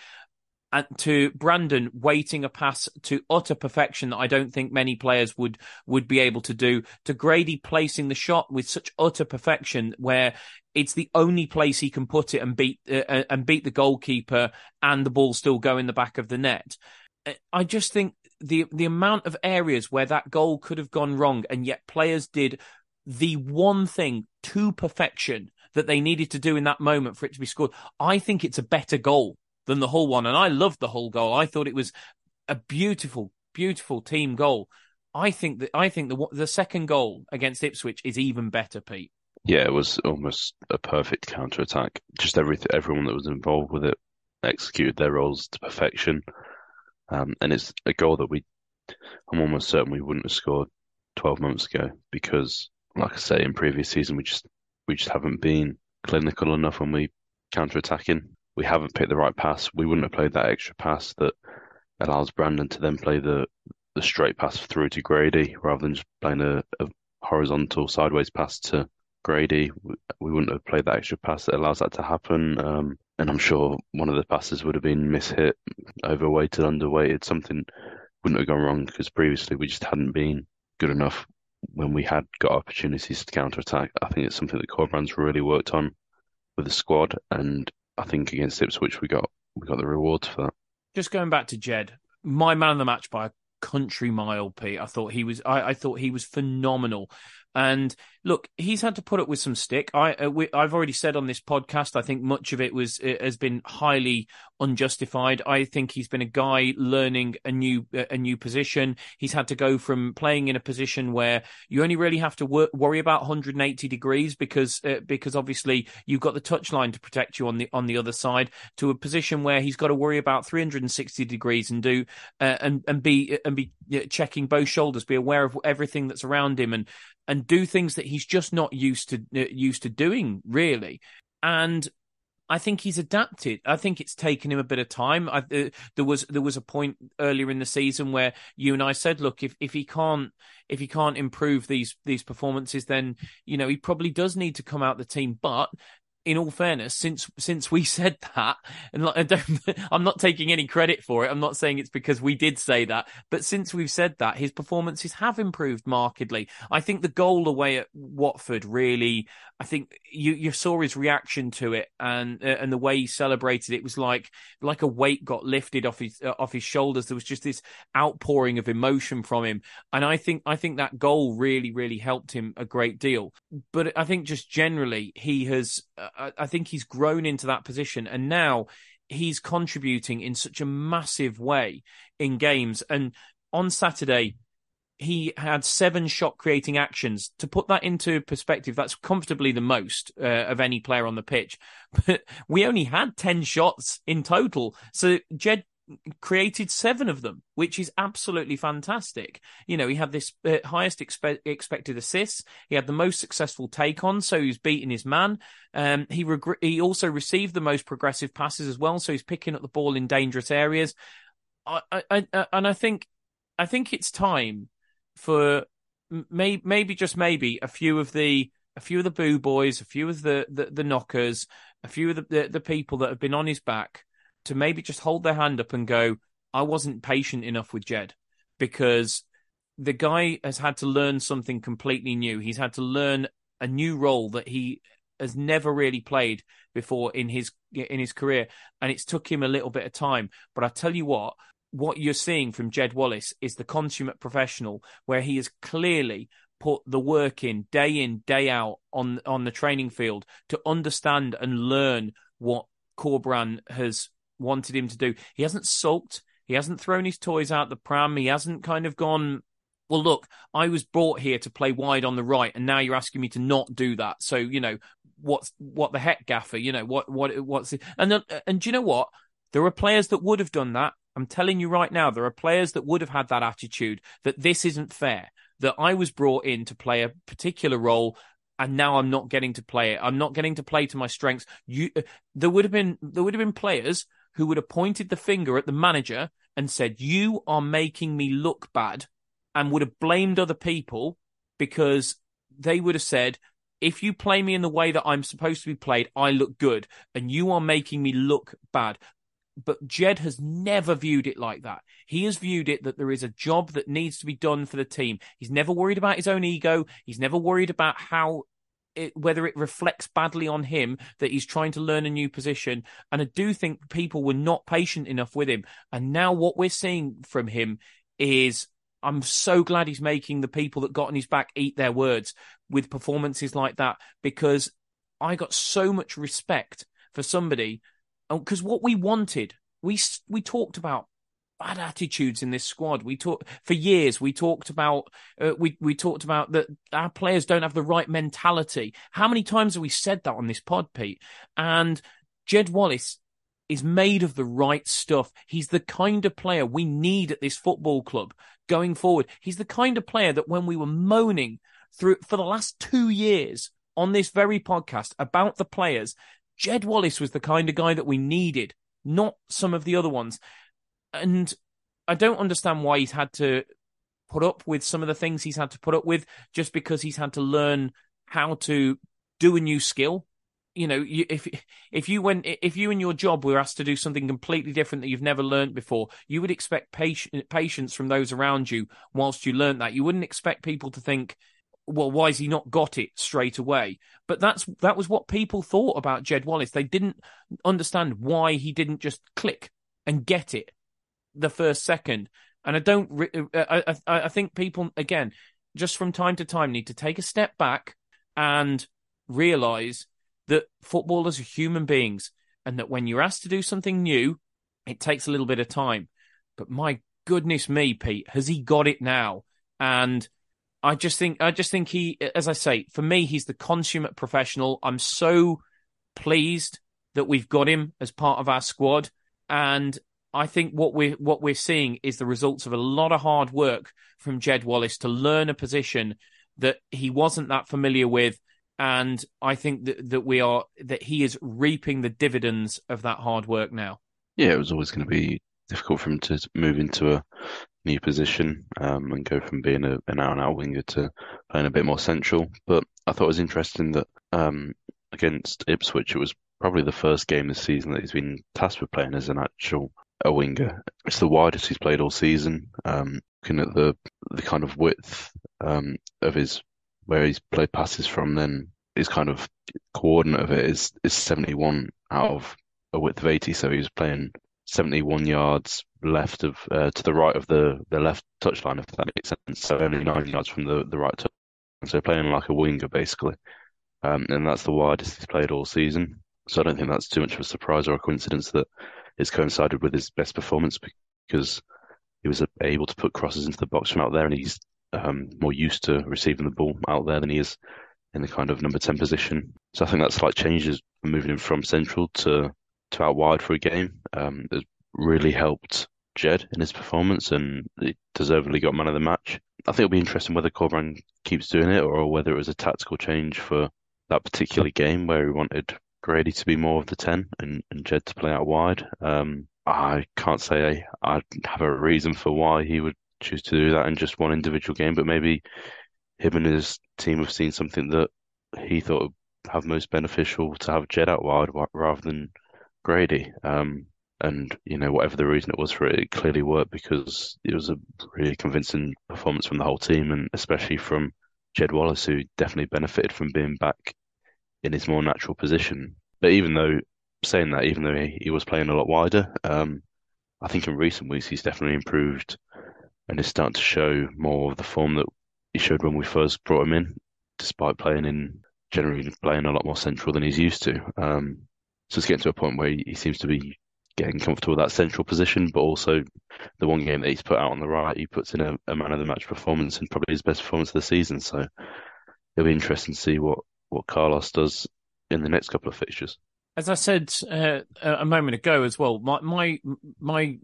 Speaker 1: And to Brandon waiting a pass to utter perfection that I don't think many players would would be able to do. To Grady placing the shot with such utter perfection, where it's the only place he can put it and beat uh, uh and beat the goalkeeper, and the ball still go in the back of the net. I just think the the amount of areas where that goal could have gone wrong, and yet players did the one thing to perfection that they needed to do in that moment for it to be scored. I think it's a better goal than the Hull one, and I loved the Hull goal. I thought it was a beautiful, beautiful team goal. I think that I think the the second goal against Ipswich is even better, Pete.
Speaker 2: Yeah, it was almost a perfect counter attack. Just everything, everyone that was involved with it executed their roles to perfection. Um, and it's a goal that we, I'm almost certain we wouldn't have scored 12 months ago because, like I say, in previous season we just we just haven't been clinical enough when we counter attacking. We haven't picked the right pass. We wouldn't have played that extra pass that allows Brandon to then play the the straight pass through to Grady rather than just playing a, a horizontal sideways pass to Grady. We, wouldn't have played that extra pass that allows that to happen. Um, and I'm sure one of the passes would have been mishit, overweighted, underweighted. Something wouldn't have gone wrong because previously we just hadn't been good enough when we had got opportunities to counter attack. I think it's something that Corberan's really worked on with the squad, and I think against Ipswich we got we got the rewards for that.
Speaker 1: Just going back to Jed, my man of the match by a country mile, Pete. I thought he was. I, I thought he was phenomenal. And look, he's had to put up with some stick. I, uh, we, I've already said on this podcast, I think much of it was uh, has been highly unjustified. I think he's been a guy learning a new uh, a new position. He's had to go from playing in a position where you only really have to wor- worry about 180 degrees because uh, because obviously you've got the touchline to protect you on the on the other side to a position where he's got to worry about 360 degrees and do uh, and and be and be checking both shoulders, be aware of everything that's around him and and do things that he's just not used to uh, used to doing really and I think he's adapted. I think it's taken him a bit of time. I, uh, there was there was a point earlier in the season where you and I said, "Look, if, if he can't if he can't improve these these performances, then you know he probably does need to come out the team." But in all fairness, since since we said that, and I don't, I'm not taking any credit for it. I'm not saying it's because we did say that, but since we've said that, his performances have improved markedly. I think the goal away at Watford really, I think you you saw his reaction to it and uh, and the way he celebrated it was like like a weight got lifted off his uh, off his shoulders. There was just this outpouring of emotion from him, and I think I think that goal really really helped him a great deal. But I think just generally he has. Uh, I, think he's grown into that position, and now he's contributing in such a massive way in games. And on Saturday, he had seven shot creating actions. To put that into perspective, that's comfortably the most uh, of any player on the pitch. But we only had 10 shots in total. So Jed created seven of them, which is absolutely fantastic. You know, he had this uh, highest expe- expected assists. He had the most successful take on, so he's beating his man. Um, he reg- he also received the most progressive passes as well, so he's picking up the ball in dangerous areas. I, I, I and I think I think it's time for may- maybe just maybe a few of the a few of the boo boys, a few of the the, the knockers, a few of the, the the people that have been on his back to maybe just hold their hand up and go, I wasn't patient enough with Jed because the guy has had to learn something completely new. He's had to learn a new role that he has never really played before in his in his career and it's took him a little bit of time but I tell you what what you're seeing from Jed Wallace is the consummate professional where he has clearly put the work in day in day out on on the training field to understand and learn what Corberán has wanted him to do. He hasn't sulked. He hasn't thrown his toys out the pram. He hasn't kind of gone, well, look, I was brought here to play wide on the right, and now you're asking me to not do that. So, you know, what's what the heck, Gaffer? You know what what what's it? And then, and do you know what? There are players that would have done that. I'm telling you right now, there are players that would have had that attitude that this isn't fair. That I was brought in to play a particular role and now I'm not getting to play it. I'm not getting to play to my strengths. You, uh, there would have been there would have been players who would have pointed the finger at the manager and said, You are making me look bad, and would have blamed other people because they would have said, If you play me in the way that I'm supposed to be played, I look good, and you are making me look bad. But Jed has never viewed it like that. He has viewed it that there is a job that needs to be done for the team. He's never worried about his own ego. He's never worried about how it, whether it reflects badly on him that he's trying to learn a new position. And I do think people were not patient enough with him. And now what we're seeing from him is I'm so glad he's making the people that got on his back eat their words with performances like that because I got so much respect for somebody because what we wanted, we we talked about bad attitudes in this squad. We talked for years. We talked about uh, we we talked about that our players don't have the right mentality. How many times have we said that on this pod, Pete? And Jed Wallace is made of the right stuff. He's the kind of player we need at this football club going forward. He's the kind of player that when we were moaning through for the last two years on this very podcast about the players, Jed Wallace was the kind of guy that we needed, not some of the other ones and I don't understand why he's had to put up with some of the things he's had to put up with just because he's had to learn how to do a new skill. you know, you, if if you went if you in your job were asked to do something completely different that you've never learned before, you would expect patience from those around you whilst you learnt that. You wouldn't expect people to think, well, why has he not got it straight away? But that's that was what people thought about Jed Wallace. They didn't understand why he didn't just click and get it the first second. And I don't. Uh, I, I, I think people again, just from time to time, need to take a step back and realize that footballers are human beings and that when you're asked to do something new, it takes a little bit of time. But my goodness me, Pete, has he got it now? And I just think, I just think he, as I say, for me, he's the consummate professional. I'm so pleased that we've got him as part of our squad. And I think what we're what we're seeing is the results of a lot of hard work from Jed Wallace to learn a position that he wasn't that familiar with, and I think that that we are that he is reaping the dividends of that hard work now.
Speaker 2: Yeah, it was always going to be difficult for him to move into a new position um, and go from being a, an out and out winger to playing a bit more central. But I thought it was interesting that um, against Ipswich, it was probably the first game this season that he's been tasked with playing as an actual a winger. It's the widest he's played all season. Um, looking at the the kind of width um, of his where he's played passes from, then his kind of coordinate of it is is 71 out of a width of 80. So he was playing 71 yards left of uh, to the right of the the left touchline, if that makes sense. So only nine yards from the the right touch. So playing like a winger basically, um, and that's the widest he's played all season. So I don't think that's too much of a surprise or a coincidence that it's coincided with his best performance because he was able to put crosses into the box from out there, and he's um, more used to receiving the ball out there than he is in the kind of number ten position. So I think that slight changes moving him from central to to out wide for a game um, has really helped Jed in his performance, and he deservedly got man of the match. I think it'll be interesting whether Corberán keeps doing it or whether it was a tactical change for that particular game where he wanted Grady to be more of the 10 and, and Jed to play out wide. Um, I can't say I, I have a reason for why he would choose to do that in just one individual game, but maybe him and his team have seen something that he thought would have most beneficial to have Jed out wide rather than Grady. Um, and you know whatever the reason it was for it, it clearly worked because it was a really convincing performance from the whole team, and especially from Jed Wallace, who definitely benefited from being back in his more natural position. But even though saying that, even though he, he was playing a lot wider, um, I think in recent weeks he's definitely improved and is starting to show more of the form that he showed when we first brought him in, despite playing in generally playing a lot more central than he's used to. Um, so it's getting to a point where he, seems to be getting comfortable with that central position, but also the one game that he's put out on the right, he puts in a, a man of the match performance and probably his best performance of the season. So it'll be interesting to see what what Carlos does in the next couple of fixtures.
Speaker 1: As I said uh, a moment ago as well, my my my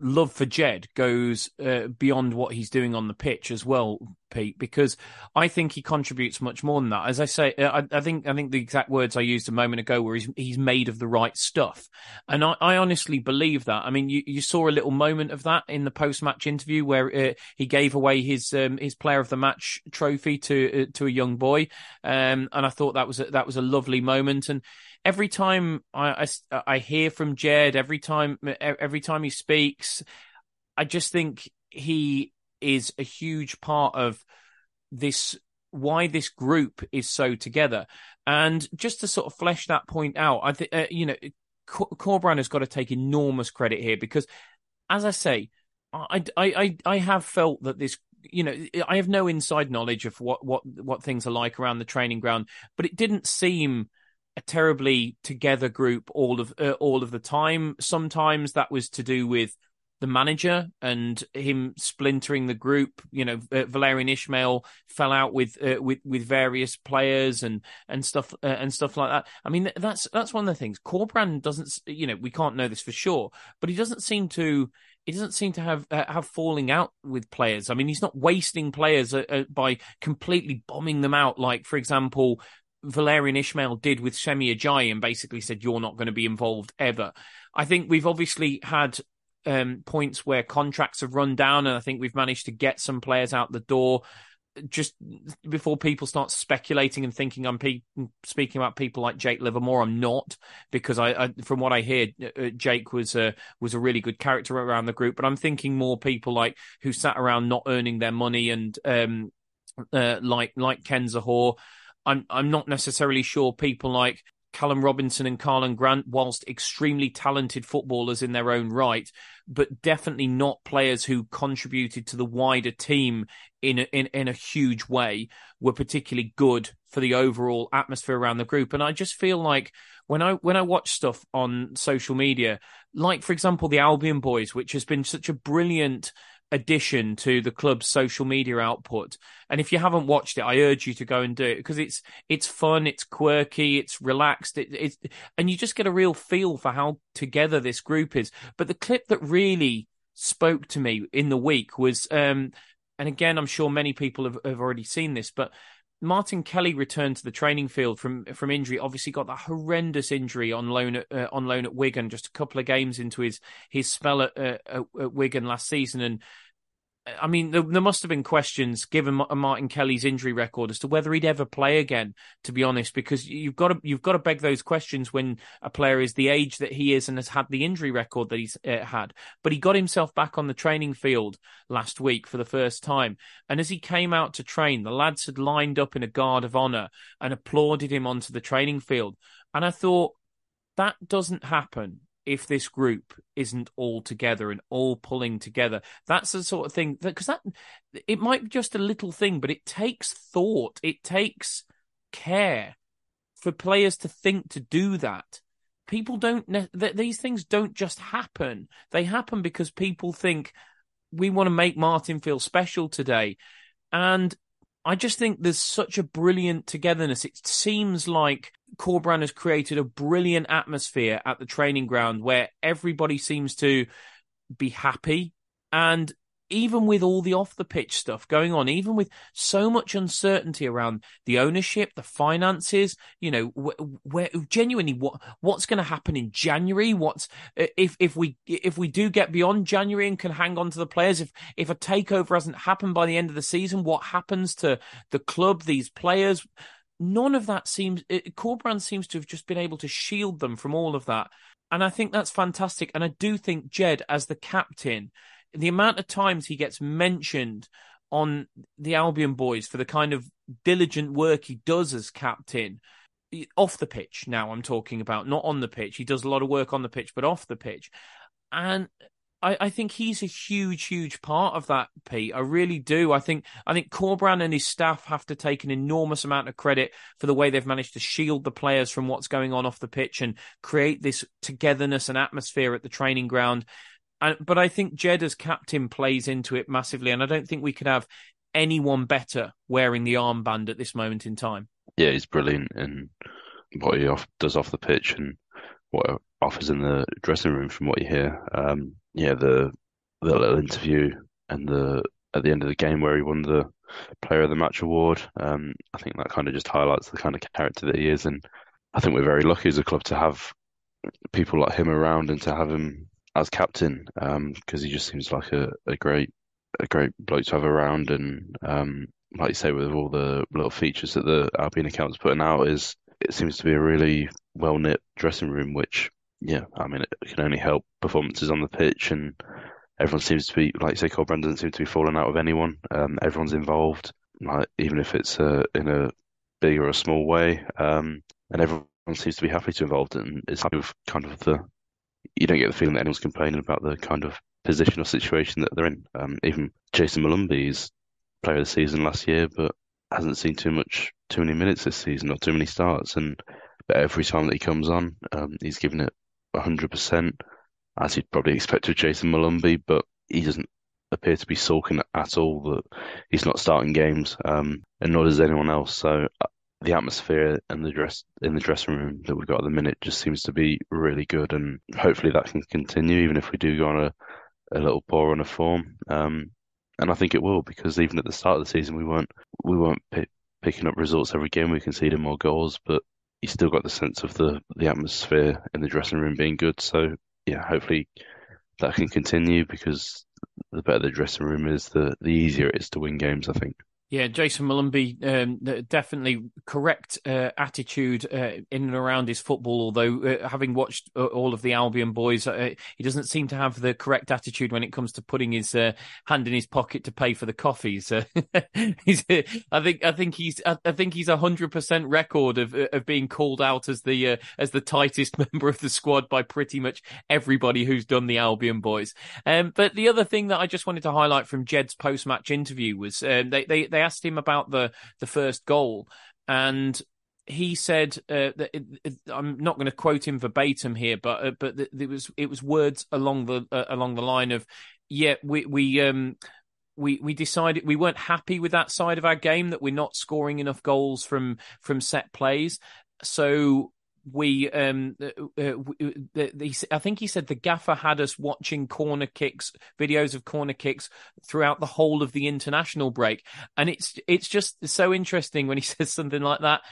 Speaker 1: love for Jed goes uh, beyond what he's doing on the pitch as well, Pete, because I think he contributes much more than that. As I say, uh, I, I, think I think the exact words I used a moment ago were he's he's made of the right stuff, and I, I honestly believe that. I mean, you, you saw a little moment of that in the post match interview where uh, he gave away his um, his player of the match trophy to uh, to a young boy, um, and I thought that was a, that was a lovely moment and every time I, I, I hear from Jed, every time every time he speaks, I just think he is a huge part of this why this group is so together. And just to sort of flesh that point out, I think uh, you know Corberán has got to take enormous credit here because, as I say, I, I I have felt that this you know I have no inside knowledge of what what what things are like around the training ground, but it didn't seem a terribly together group all of uh, all of the time. Sometimes that was to do with the manager and him splintering the group. You know, uh, Valérien Ismaël fell out with uh, with with various players and and stuff uh, and stuff like that. I mean, that's that's one of the things. Corberán doesn't. You know, we can't know this for sure, but he doesn't seem to. He doesn't seem to have uh, have falling out with players. I mean, he's not wasting players uh, uh, by completely bombing them out. Like, for example, Valérien Ismaël did with Semi Ajayi and basically said, you're not going to be involved ever. I think we've obviously had um, points where contracts have run down, and I think we've managed to get some players out the door. just before people start speculating and thinking I'm pe- speaking about people like Jake Livermore, I'm not because I, I from what I hear, uh, uh Jake was a was a really good character around the group. But I'm thinking more people like who sat around not earning their money and um, uh, like like Ken Zohore. I'm I'm not necessarily sure people like Callum Robinson and Karlan Grant, whilst extremely talented footballers in their own right, but definitely not players who contributed to the wider team in a, in in a huge way, were particularly good for the overall atmosphere around the group. And I just feel like when I when I watch stuff on social media, like for example the Albion Boys, which has been such a brilliant addition to the club's social media output. And if you haven't watched it, I urge you to go and do it because it's it's fun, it's quirky, it's relaxed, it, it's and you just get a real feel for how together this group is. But the clip that really spoke to me in the week was, um, and again, I'm sure many people have, have already seen this, but Martin Kelly returned to the training field from from injury. Obviously, got that horrendous injury on loan at, uh, on loan at Wigan, just a couple of games into his his spell at, uh, at Wigan last season, and I mean, there, there, must have been questions given Martin Kelly's injury record as to whether he'd ever play again. To be honest, because you've got to you've got to beg those questions when a player is the age that he is and has had the injury record that he's uh, had. But he got himself back on the training field last week for the first time, and as he came out to train, the lads had lined up in a guard of honour and applauded him onto the training field. And I thought that doesn't happen if this group isn't all together and all pulling together. That's the sort of thing that because that it might be just a little thing, but it takes thought, it takes care for players to think to do that. People don't these things don't just happen. They happen because people think we want to make Martin feel special today. And I just think there's such a brilliant togetherness. It seems like Corberán has created a brilliant atmosphere at the training ground where everybody seems to be happy. And even with all the off the pitch stuff going on, even with so much uncertainty around the ownership, the finances, you know, where, genuinely what what's going to happen in January? What's uh, if if we if we do get beyond January and can hang on to the players? If if a takeover hasn't happened by the end of the season, what happens to the club? These players. None of that seems. Eh, Corberán seems to have just been able to shield them from all of that, and I think that's fantastic. And I do think Jed, as the captain, the amount of times he gets mentioned on the Albion boys for the kind of diligent work he does as captain off the pitch. Now I'm talking about not on the pitch. He does a lot of work on the pitch, but off the pitch. And I, I think he's a huge, huge part of that, Pete. I really do. I think I think Corberán and his staff have to take an enormous amount of credit for the way they've managed to shield the players from what's going on off the pitch and create this togetherness and atmosphere at the training ground but I think Jed as captain plays into it massively, and I don't think we could have anyone better wearing the armband at this moment in time.
Speaker 2: Yeah, he's brilliant in what he off, does off the pitch and what offers in the dressing room. From what you hear, um, yeah, the the little interview and the at the end of the game where he won the Player of the Match award, um, I think that kind of just highlights the kind of character that he is, and I think we're very lucky as a club to have people like him around and to have him as captain because um, he just seems like a, a great a great bloke to have around and um, like you say with all the little features that the Albion account's putting out is it seems to be a really well knit dressing room which yeah I mean it can only help performances on the pitch and everyone seems to be like you say Corberán doesn't seem to be falling out with anyone um, everyone's involved like even if it's uh, in a big or a small way um, and everyone seems to be happy to be involved and it's kind of kind of the you don't get the feeling that anyone's complaining about the kind of position or situation that they're in. Um, even Jayson Molumby's player of the season last year, but hasn't seen too much, too many minutes this season or too many starts. And but every time that he comes on, um, he's given it hundred percent, as you'd probably expect with Jayson Molumby. But he doesn't appear to be sulking at all that he's not starting games, um, and nor does anyone else. So the atmosphere and the dress in the dressing room that we've got at the minute just seems to be really good, and hopefully that can continue, even if we do go on a, a little poor on a form. Um, and I think it will because even at the start of the season we weren't we weren't p- picking up results every game. We conceded more goals, but you still got the sense of the the atmosphere in the dressing room being good. So yeah, hopefully that can continue because the better the dressing room is, the the easier it is to win games. I think.
Speaker 1: Yeah, Jayson Molumby, um, definitely correct uh, attitude uh, in and around his football. Although uh, having watched uh, all of the Albion boys, uh, he doesn't seem to have the correct attitude when it comes to putting his uh, hand in his pocket to pay for the coffees. he's, I think, I think he's, I think he's a hundred percent record of of being called out as the as the tightest member of the squad by pretty much everybody who's done the Albion boys. Um, but the other thing that I just wanted to highlight from Jed's post match interview was um, they they they asked him about the the first goal, and he said uh, that it, it, I'm not going to quote him verbatim here, but uh, but it was it was words along the uh, along the line of, yeah, we we um we we decided we weren't happy with that side of our game that we're not scoring enough goals from from set plays, so we um uh, uh, the, the, I think he said the gaffer had us watching corner kicks videos of corner kicks throughout the whole of the international break. And it's it's just so interesting when he says something like that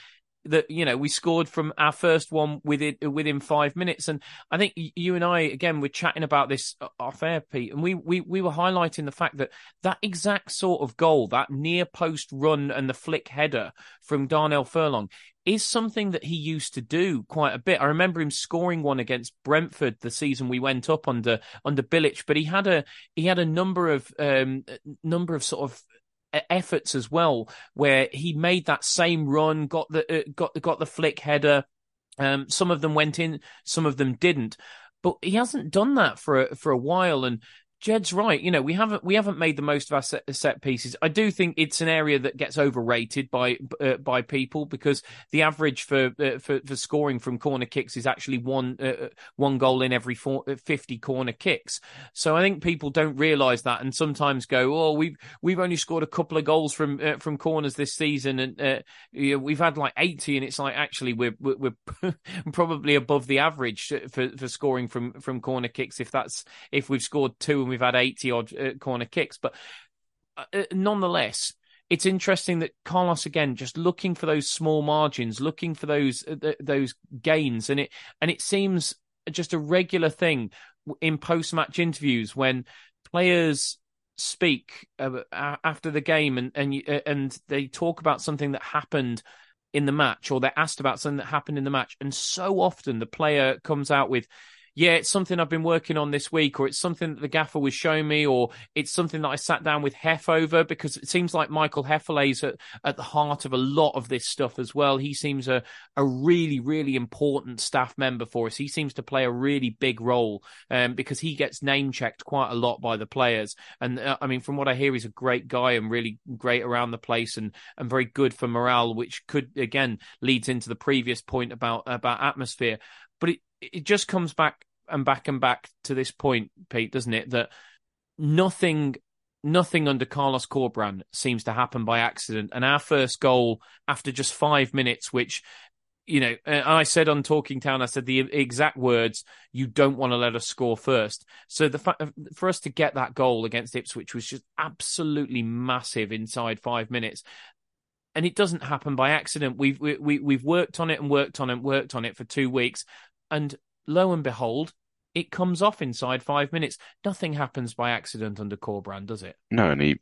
Speaker 1: that you know we scored from our first one within within five minutes, and I think you and I again we're chatting about this off air, Pete, and we we we were highlighting the fact that that exact sort of goal, that near post run and the flick header from Darnell Furlong, is something that he used to do quite a bit. I remember him scoring one against Brentford the season we went up under under Bilic, but he had a he had a number of um number of sort of efforts as well, where he made that same run, got the uh, got the, got the flick header. Um, some of them went in, some of them didn't, but he hasn't done that for a, for a while. And Jed's right. You know, we haven't we haven't made the most of our set, set pieces. I do think it's an area that gets overrated by uh, by people because the average for, uh, for for scoring from corner kicks is actually one uh, uh one goal in every four, uh, 50 corner kicks. So I think people don't realise that and sometimes go, "Oh, we've we've only scored a couple of goals from uh, from corners this season and you know, we've had like 80 and it's like actually we're we're, we're probably above the average for for scoring from from corner kicks if that's if we've scored two and we've had 80 odd uh, corner kicks. But uh, uh, nonetheless, it's interesting that Carlos again just looking for those small margins, looking for those uh, those gains, and it and it seems just a regular thing in post match interviews when players speak uh, after the game and and uh, and they talk about something that happened in the match or they're asked about something that happened in the match and so often the player comes out with yeah, it's something I've been working on this week, or it's something that the gaffer was showing me, or it's something that I sat down with Hef over because it seems like Michael Hefele's at, at the heart of a lot of this stuff as well. He seems a, a really, really important staff member for us. He seems to play a really big role um, because he gets name checked quite a lot by the players. And uh, I mean, from what I hear, he's a great guy and really great around the place and, and very good for morale, which could again leads into the previous point about about atmosphere. But it, it just comes back and back and back to this point, Pete, doesn't it? That nothing nothing under Carlos Corberán seems to happen by accident. And our first goal after just five minutes, which, you know, I said on Talking Town, I said the exact words, you don't want to let us score first. So the fact for us to get that goal against Ipswich was just absolutely massive inside five minutes. And it doesn't happen by accident. We've we, we've worked on it and worked on it and worked on it for two weeks, and lo and behold, it comes off inside five minutes. Nothing happens by accident under Corberán, does it?
Speaker 2: No, and he,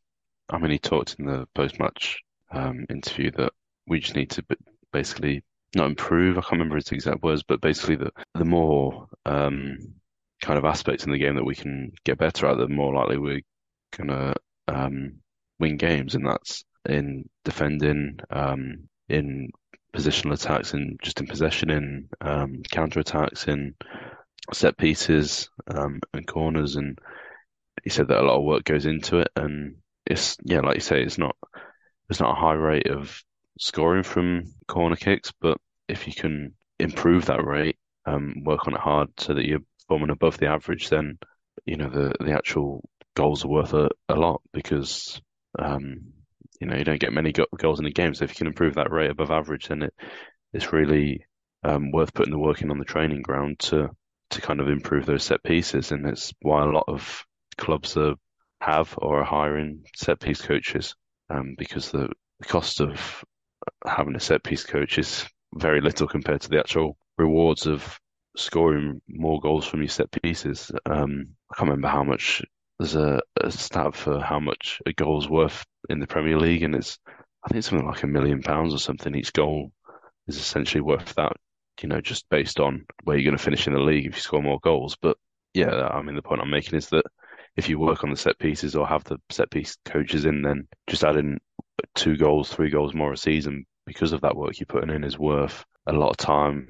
Speaker 2: I mean, he talked in the post-match um, interview that we just need to basically not improve. I can't remember his exact words, but basically the the more um, kind of aspects in the game that we can get better at, the more likely we're gonna um, win games, and that's in defending, um, in positional attacks and just in possession, in um, counter attacks, in set pieces um, and corners. And he said that a lot of work goes into it, and it's yeah, like you say, it's not it's not a high rate of scoring from corner kicks, but if you can improve that rate, um, work on it hard so that you're bombing above the average, then you know the the actual goals are worth a, a lot because um, you know, you don't get many go- goals in a game. So if you can improve that rate above average, then it it's really um, worth putting the work in on the training ground to to kind of improve those set pieces. And it's why a lot of clubs are, have or are hiring set piece coaches um, because the, the cost of having a set piece coach is very little compared to the actual rewards of scoring more goals from your set pieces. Um, I can't remember how much there's a, a stat for how much a goal's worth in the Premier League, and it's I think something like a million pounds or something. Each goal is essentially worth that, you know, just based on where you're going to finish in the league if you score more goals. But yeah, I mean, the point I'm making is that if you work on the set pieces or have the set piece coaches in, then just adding two goals, three goals more a season because of that work you're putting in is worth a lot of time,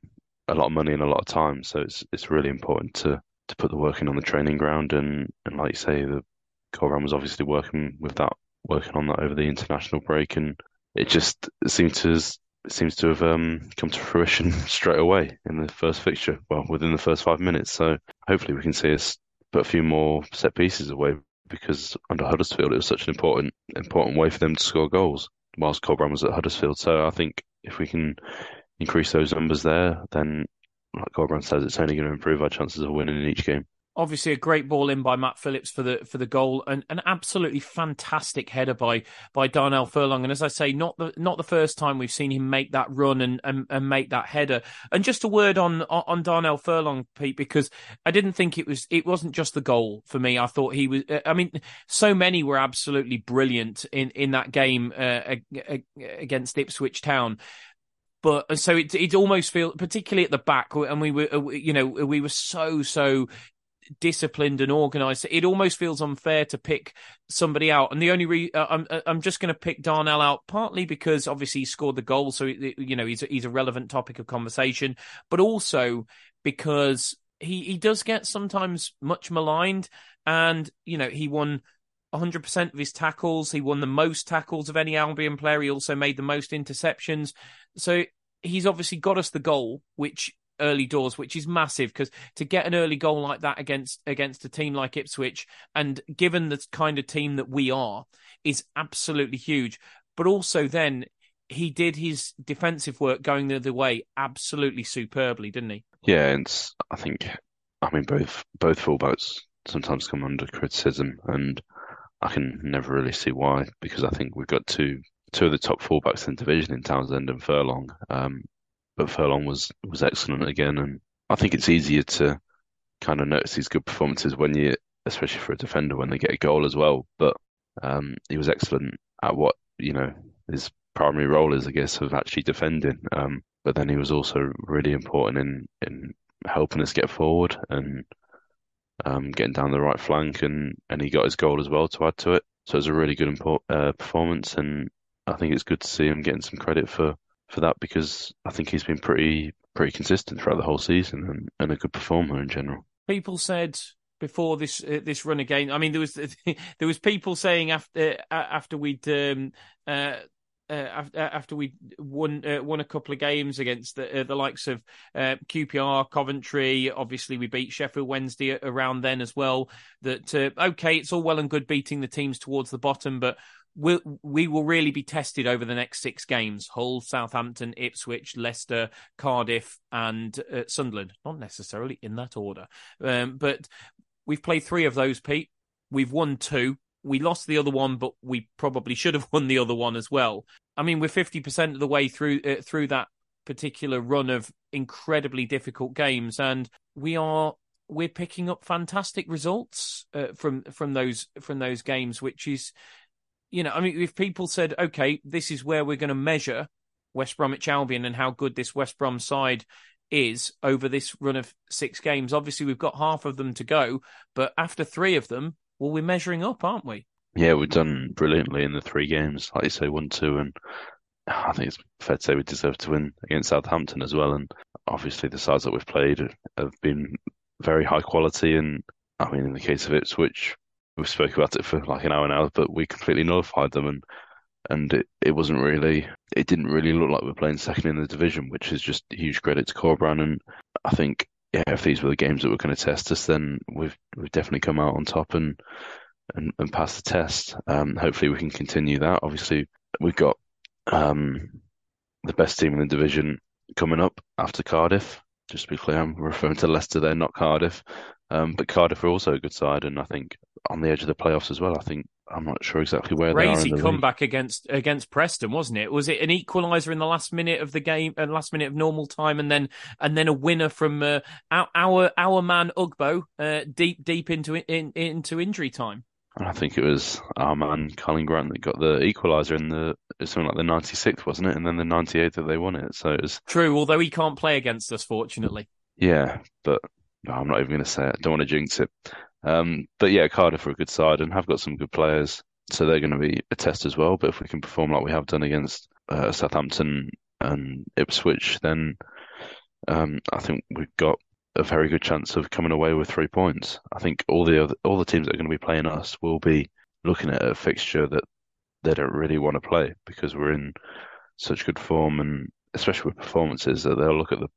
Speaker 2: a lot of money, and a lot of time. So it's it's really important to to put the work in on the training ground, and and like you say, the Corberan was obviously working with that, working on that over the international break, and it just seems to seems to have um, come to fruition straight away in the first fixture. Well, within the first five minutes. So hopefully we can see us put a few more set pieces away because under Huddersfield it was such an important important way for them to score goals whilst Corberan was at Huddersfield. So I think if we can increase those numbers there, then like Corberan says, it's only going to improve our chances of winning in each game
Speaker 1: obviously a great ball in by Matt Phillips for the for the goal and an absolutely fantastic header by by Darnell Furlong. And as I say not the not the first time we've seen him make that run and and, and make that header. And just a word on on Darnell Furlong Pete because I didn't think it was it wasn't just the goal for me. I thought he was I mean so many were absolutely brilliant in in that game uh, against Ipswich Town. But so it it almost feels particularly at the back and we were you know we were so so disciplined and organized. It almost feels unfair to pick somebody out. And the only re- uh, I'm uh, I'm just going to pick Darnell out partly because obviously he scored the goal, so you know he's a, he's a relevant topic of conversation, but also because he he does get sometimes much maligned, and you know he won. 100% of his tackles. He won the most tackles of any Albion player. He also made the most interceptions. So he's obviously got us the goal, which early doors, which is massive because to get an early goal like that against against a team like Ipswich, and given the kind of team that we are, is absolutely huge. But also then he did his defensive work going the other way absolutely superbly, didn't he?
Speaker 2: Yeah, and I think I mean both both fullbacks sometimes come under criticism, and I can never really see why because I think we've got two two of the top fullbacks in the division in Townsend and Furlong. Um, but Furlong was was excellent again, and I think it's easier to kind of notice these good performances when you, especially for a defender, when they get a goal as well. But um, he was excellent at what you know his primary role is, I guess, of actually defending. Um, but then he was also really important in in helping us get forward and um, getting down the right flank, and and he got his goal as well to add to it. So it was a really good uh, performance, and I think it's good to see him getting some credit for for that because I think he's been pretty pretty consistent throughout the whole season and, and a good performer in general.
Speaker 1: People said before this uh, this run again. I mean, there was there was people saying after uh, after we'd um, uh, uh, after we won uh, won a couple of games against the, uh, the likes of uh, QPR, Coventry. Obviously, we beat Sheffield Wednesday around then as well. That uh, okay, it's all well and good beating the teams towards the bottom, but we will really be tested over the next six games: Hull, Southampton, Ipswich, Leicester, Cardiff, and uh, Sunderland. Not necessarily in that order, um, but we've played three of those. Pete, we've won two. We lost the other one, but we probably should have won the other one as well. I mean, we're fifty percent of the way through uh, through that particular run of incredibly difficult games, and we are we're picking up fantastic results uh, from from those from those games, which is you know, I mean, if people said, okay, this is where we're going to measure West Bromwich Albion and how good this West Brom side is over this run of six games, obviously we've got half of them to go, but after three of them, well, we're measuring up, aren't we?
Speaker 2: Yeah, we've done brilliantly in the three games, like you say, one, two, and I think it's fair to say we deserve to win against Southampton as well. And obviously, the sides that we've played have been very high quality. And I mean, in the case of Ipswich, we spoke about it for like an hour now, but we completely nullified them and and it, it wasn't really it didn't really look like we are playing second in the division, which is just huge credit to Corberan and I think yeah, if these were the games that were going to test us, then we've we've definitely come out on top and and, and passed the test. Um, hopefully we can continue that. Obviously we've got um, the best team in the division coming up after Cardiff. Just to be clear, I'm referring to Leicester there, not Cardiff. Um, but Cardiff are also a good side, and I think on the edge of the playoffs as well. I think I'm not sure exactly where
Speaker 1: Crazy
Speaker 2: they are.
Speaker 1: comeback against against Preston, wasn't it? Was it an equaliser in the last minute of the game and uh, last minute of normal time, and then and then a winner from uh, our, our our man Ugbo uh, deep deep into in, into injury time?
Speaker 2: I think it was our man Karlan Grant that got the equaliser in the something like the 96th, wasn't it? And then the 98th that they won it. So it was
Speaker 1: true. Although he can't play against us, fortunately.
Speaker 2: Yeah, but no, I'm not even going to say it. I don't want to jinx it. Um, but yeah, Cardiff are a good side and have got some good players, so they're going to be a test as well. But if we can perform like we have done against uh, Southampton and Ipswich, then um, I think we've got a very good chance of coming away with three points. I think all the other, all the teams that are going to be playing us will be looking at a fixture that they don't really want to play because we're in such good form and especially with performances that they'll look at the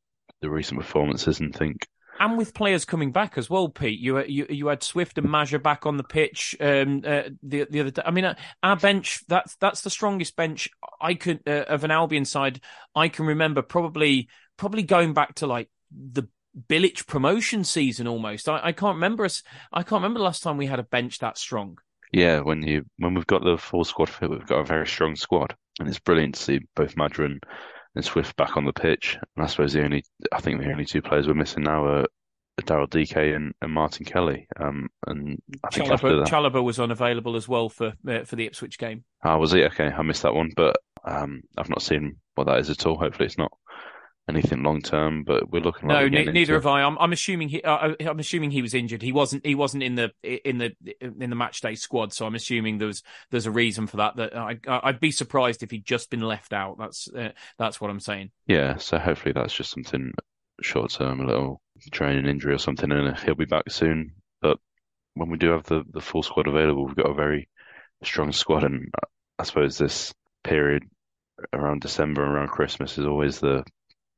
Speaker 2: the recent performances and think
Speaker 1: and with players coming back as well, Pete. You you you had Swift and Maja back on the pitch um, uh, the the other day. I mean, uh, our bench that's that's the strongest bench I could uh, of an Albion side I can remember. Probably probably going back to like the Bilic promotion season almost. I, I can't remember us. I can't remember the last time we had a bench that strong.
Speaker 2: Yeah, when you when we've got the full squad fit, we've got a very strong squad, and it's brilliant to see both Maja and, Swift back on the pitch. And I suppose the only I think the only two players we're missing now are Daryl Dike and, and, Martin Kelly. Um, and I think
Speaker 1: Chalobah, that, Chalobah was unavailable as well for uh, for the Ipswich game.
Speaker 2: Ah, was he? Okay, I missed that one, but um, I've not seen what that is at all. Hopefully, it's not anything long term, but we're looking.
Speaker 1: No,
Speaker 2: like
Speaker 1: neither into... have I. I'm, I'm assuming he. Uh, I'm assuming he was injured. He wasn't. He wasn't in the in the in the match day squad. So I'm assuming there's there's a reason for that. That I I'd be surprised if he'd just been left out. That's uh, that's what I'm saying.
Speaker 2: Yeah. So hopefully that's just something short term, a little training injury or something, and he'll be back soon. But when we do have the the full squad available, we've got a very strong squad, and I suppose this period around December and around Christmas is always the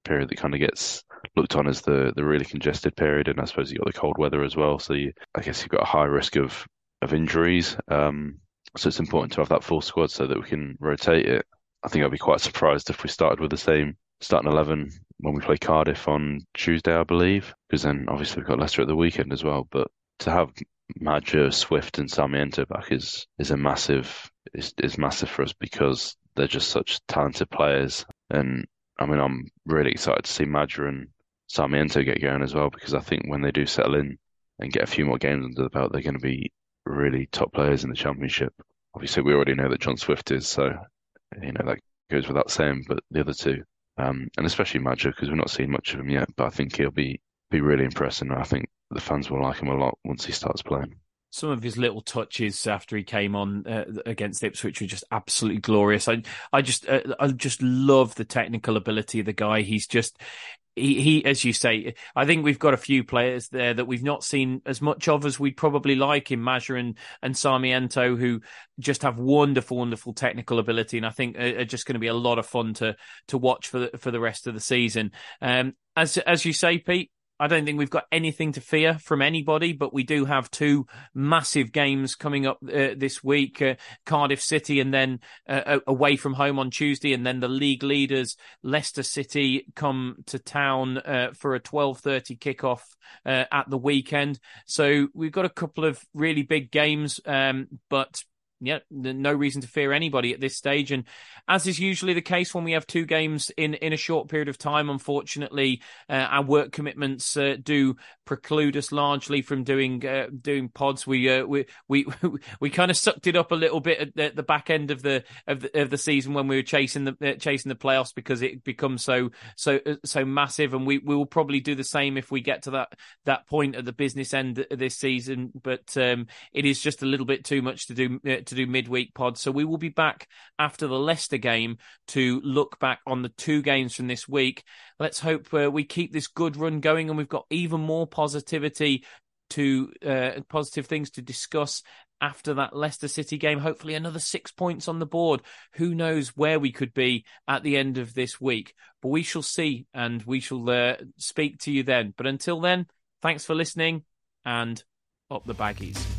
Speaker 2: period that kind of gets looked on as the the really congested period, and I suppose you got the cold weather as well. So you, I guess you've got a high risk of of injuries. Um, so it's important to have that full squad so that we can rotate it. I think I'd be quite surprised if we started with the same starting eleven when we play Cardiff on Tuesday, I believe, because then obviously we've got Leicester at the weekend as well. But to have Maja, Swift, and Sarmiento back is is a massive is is massive for us because they're just such talented players, and I mean, I'm really excited to see Maja and Sarmiento get going as well because I think when they do settle in and get a few more games under the belt, they're going to be really top players in the championship. Obviously, we already know that John Swift is, so you know that goes without saying. But the other two, um, and especially Maja, because we've not seen much of him yet, but I think he'll be be really impressive. And I think the fans will like him a lot once he starts playing
Speaker 1: some of his little touches after he came on uh, against Ipswich were just absolutely glorious. I I just uh, I just love the technical ability of the guy. He's just he, he, as you say, I think we've got a few players there that we've not seen as much of as we'd probably like in Maja and, and Sarmiento, who just have wonderful, wonderful technical ability, and I think are, are just going to be a lot of fun to to watch for the, for the rest of the season. Um, as as you say, Pete, I don't think we've got anything to fear from anybody, but we do have two massive games coming up uh, this week: uh, Cardiff City, and then uh, away from home on Tuesday, and then the league leaders Leicester City come to town uh, for a twelve thirty kickoff uh, at the weekend. So we've got a couple of really big games, um, but yeah, no reason to fear anybody at this stage. And as is usually the case when we have two games in, in a short period of time, unfortunately, uh, our work commitments uh, do preclude us largely from doing uh, doing pods. We uh, we we we kind of sucked it up a little bit at the, the, back end of the, of the of the season when we were chasing the uh, chasing the playoffs because it becomes so so uh, so massive. And we, we will probably do the same if we get to that that point at the business end of this season. But um, it is just a little bit too much to do to do midweek pods. So we will be back after the Leicester game to look back on the two games from this week. Let's hope uh, we keep this good run going and we've got even more positivity to uh, positive things to discuss after that Leicester City game. Hopefully, another six points on the board. Who knows where we could be at the end of this week? But we shall see and we shall uh, speak to you then. But until then, thanks for listening and up the baggies.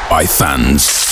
Speaker 3: by fans.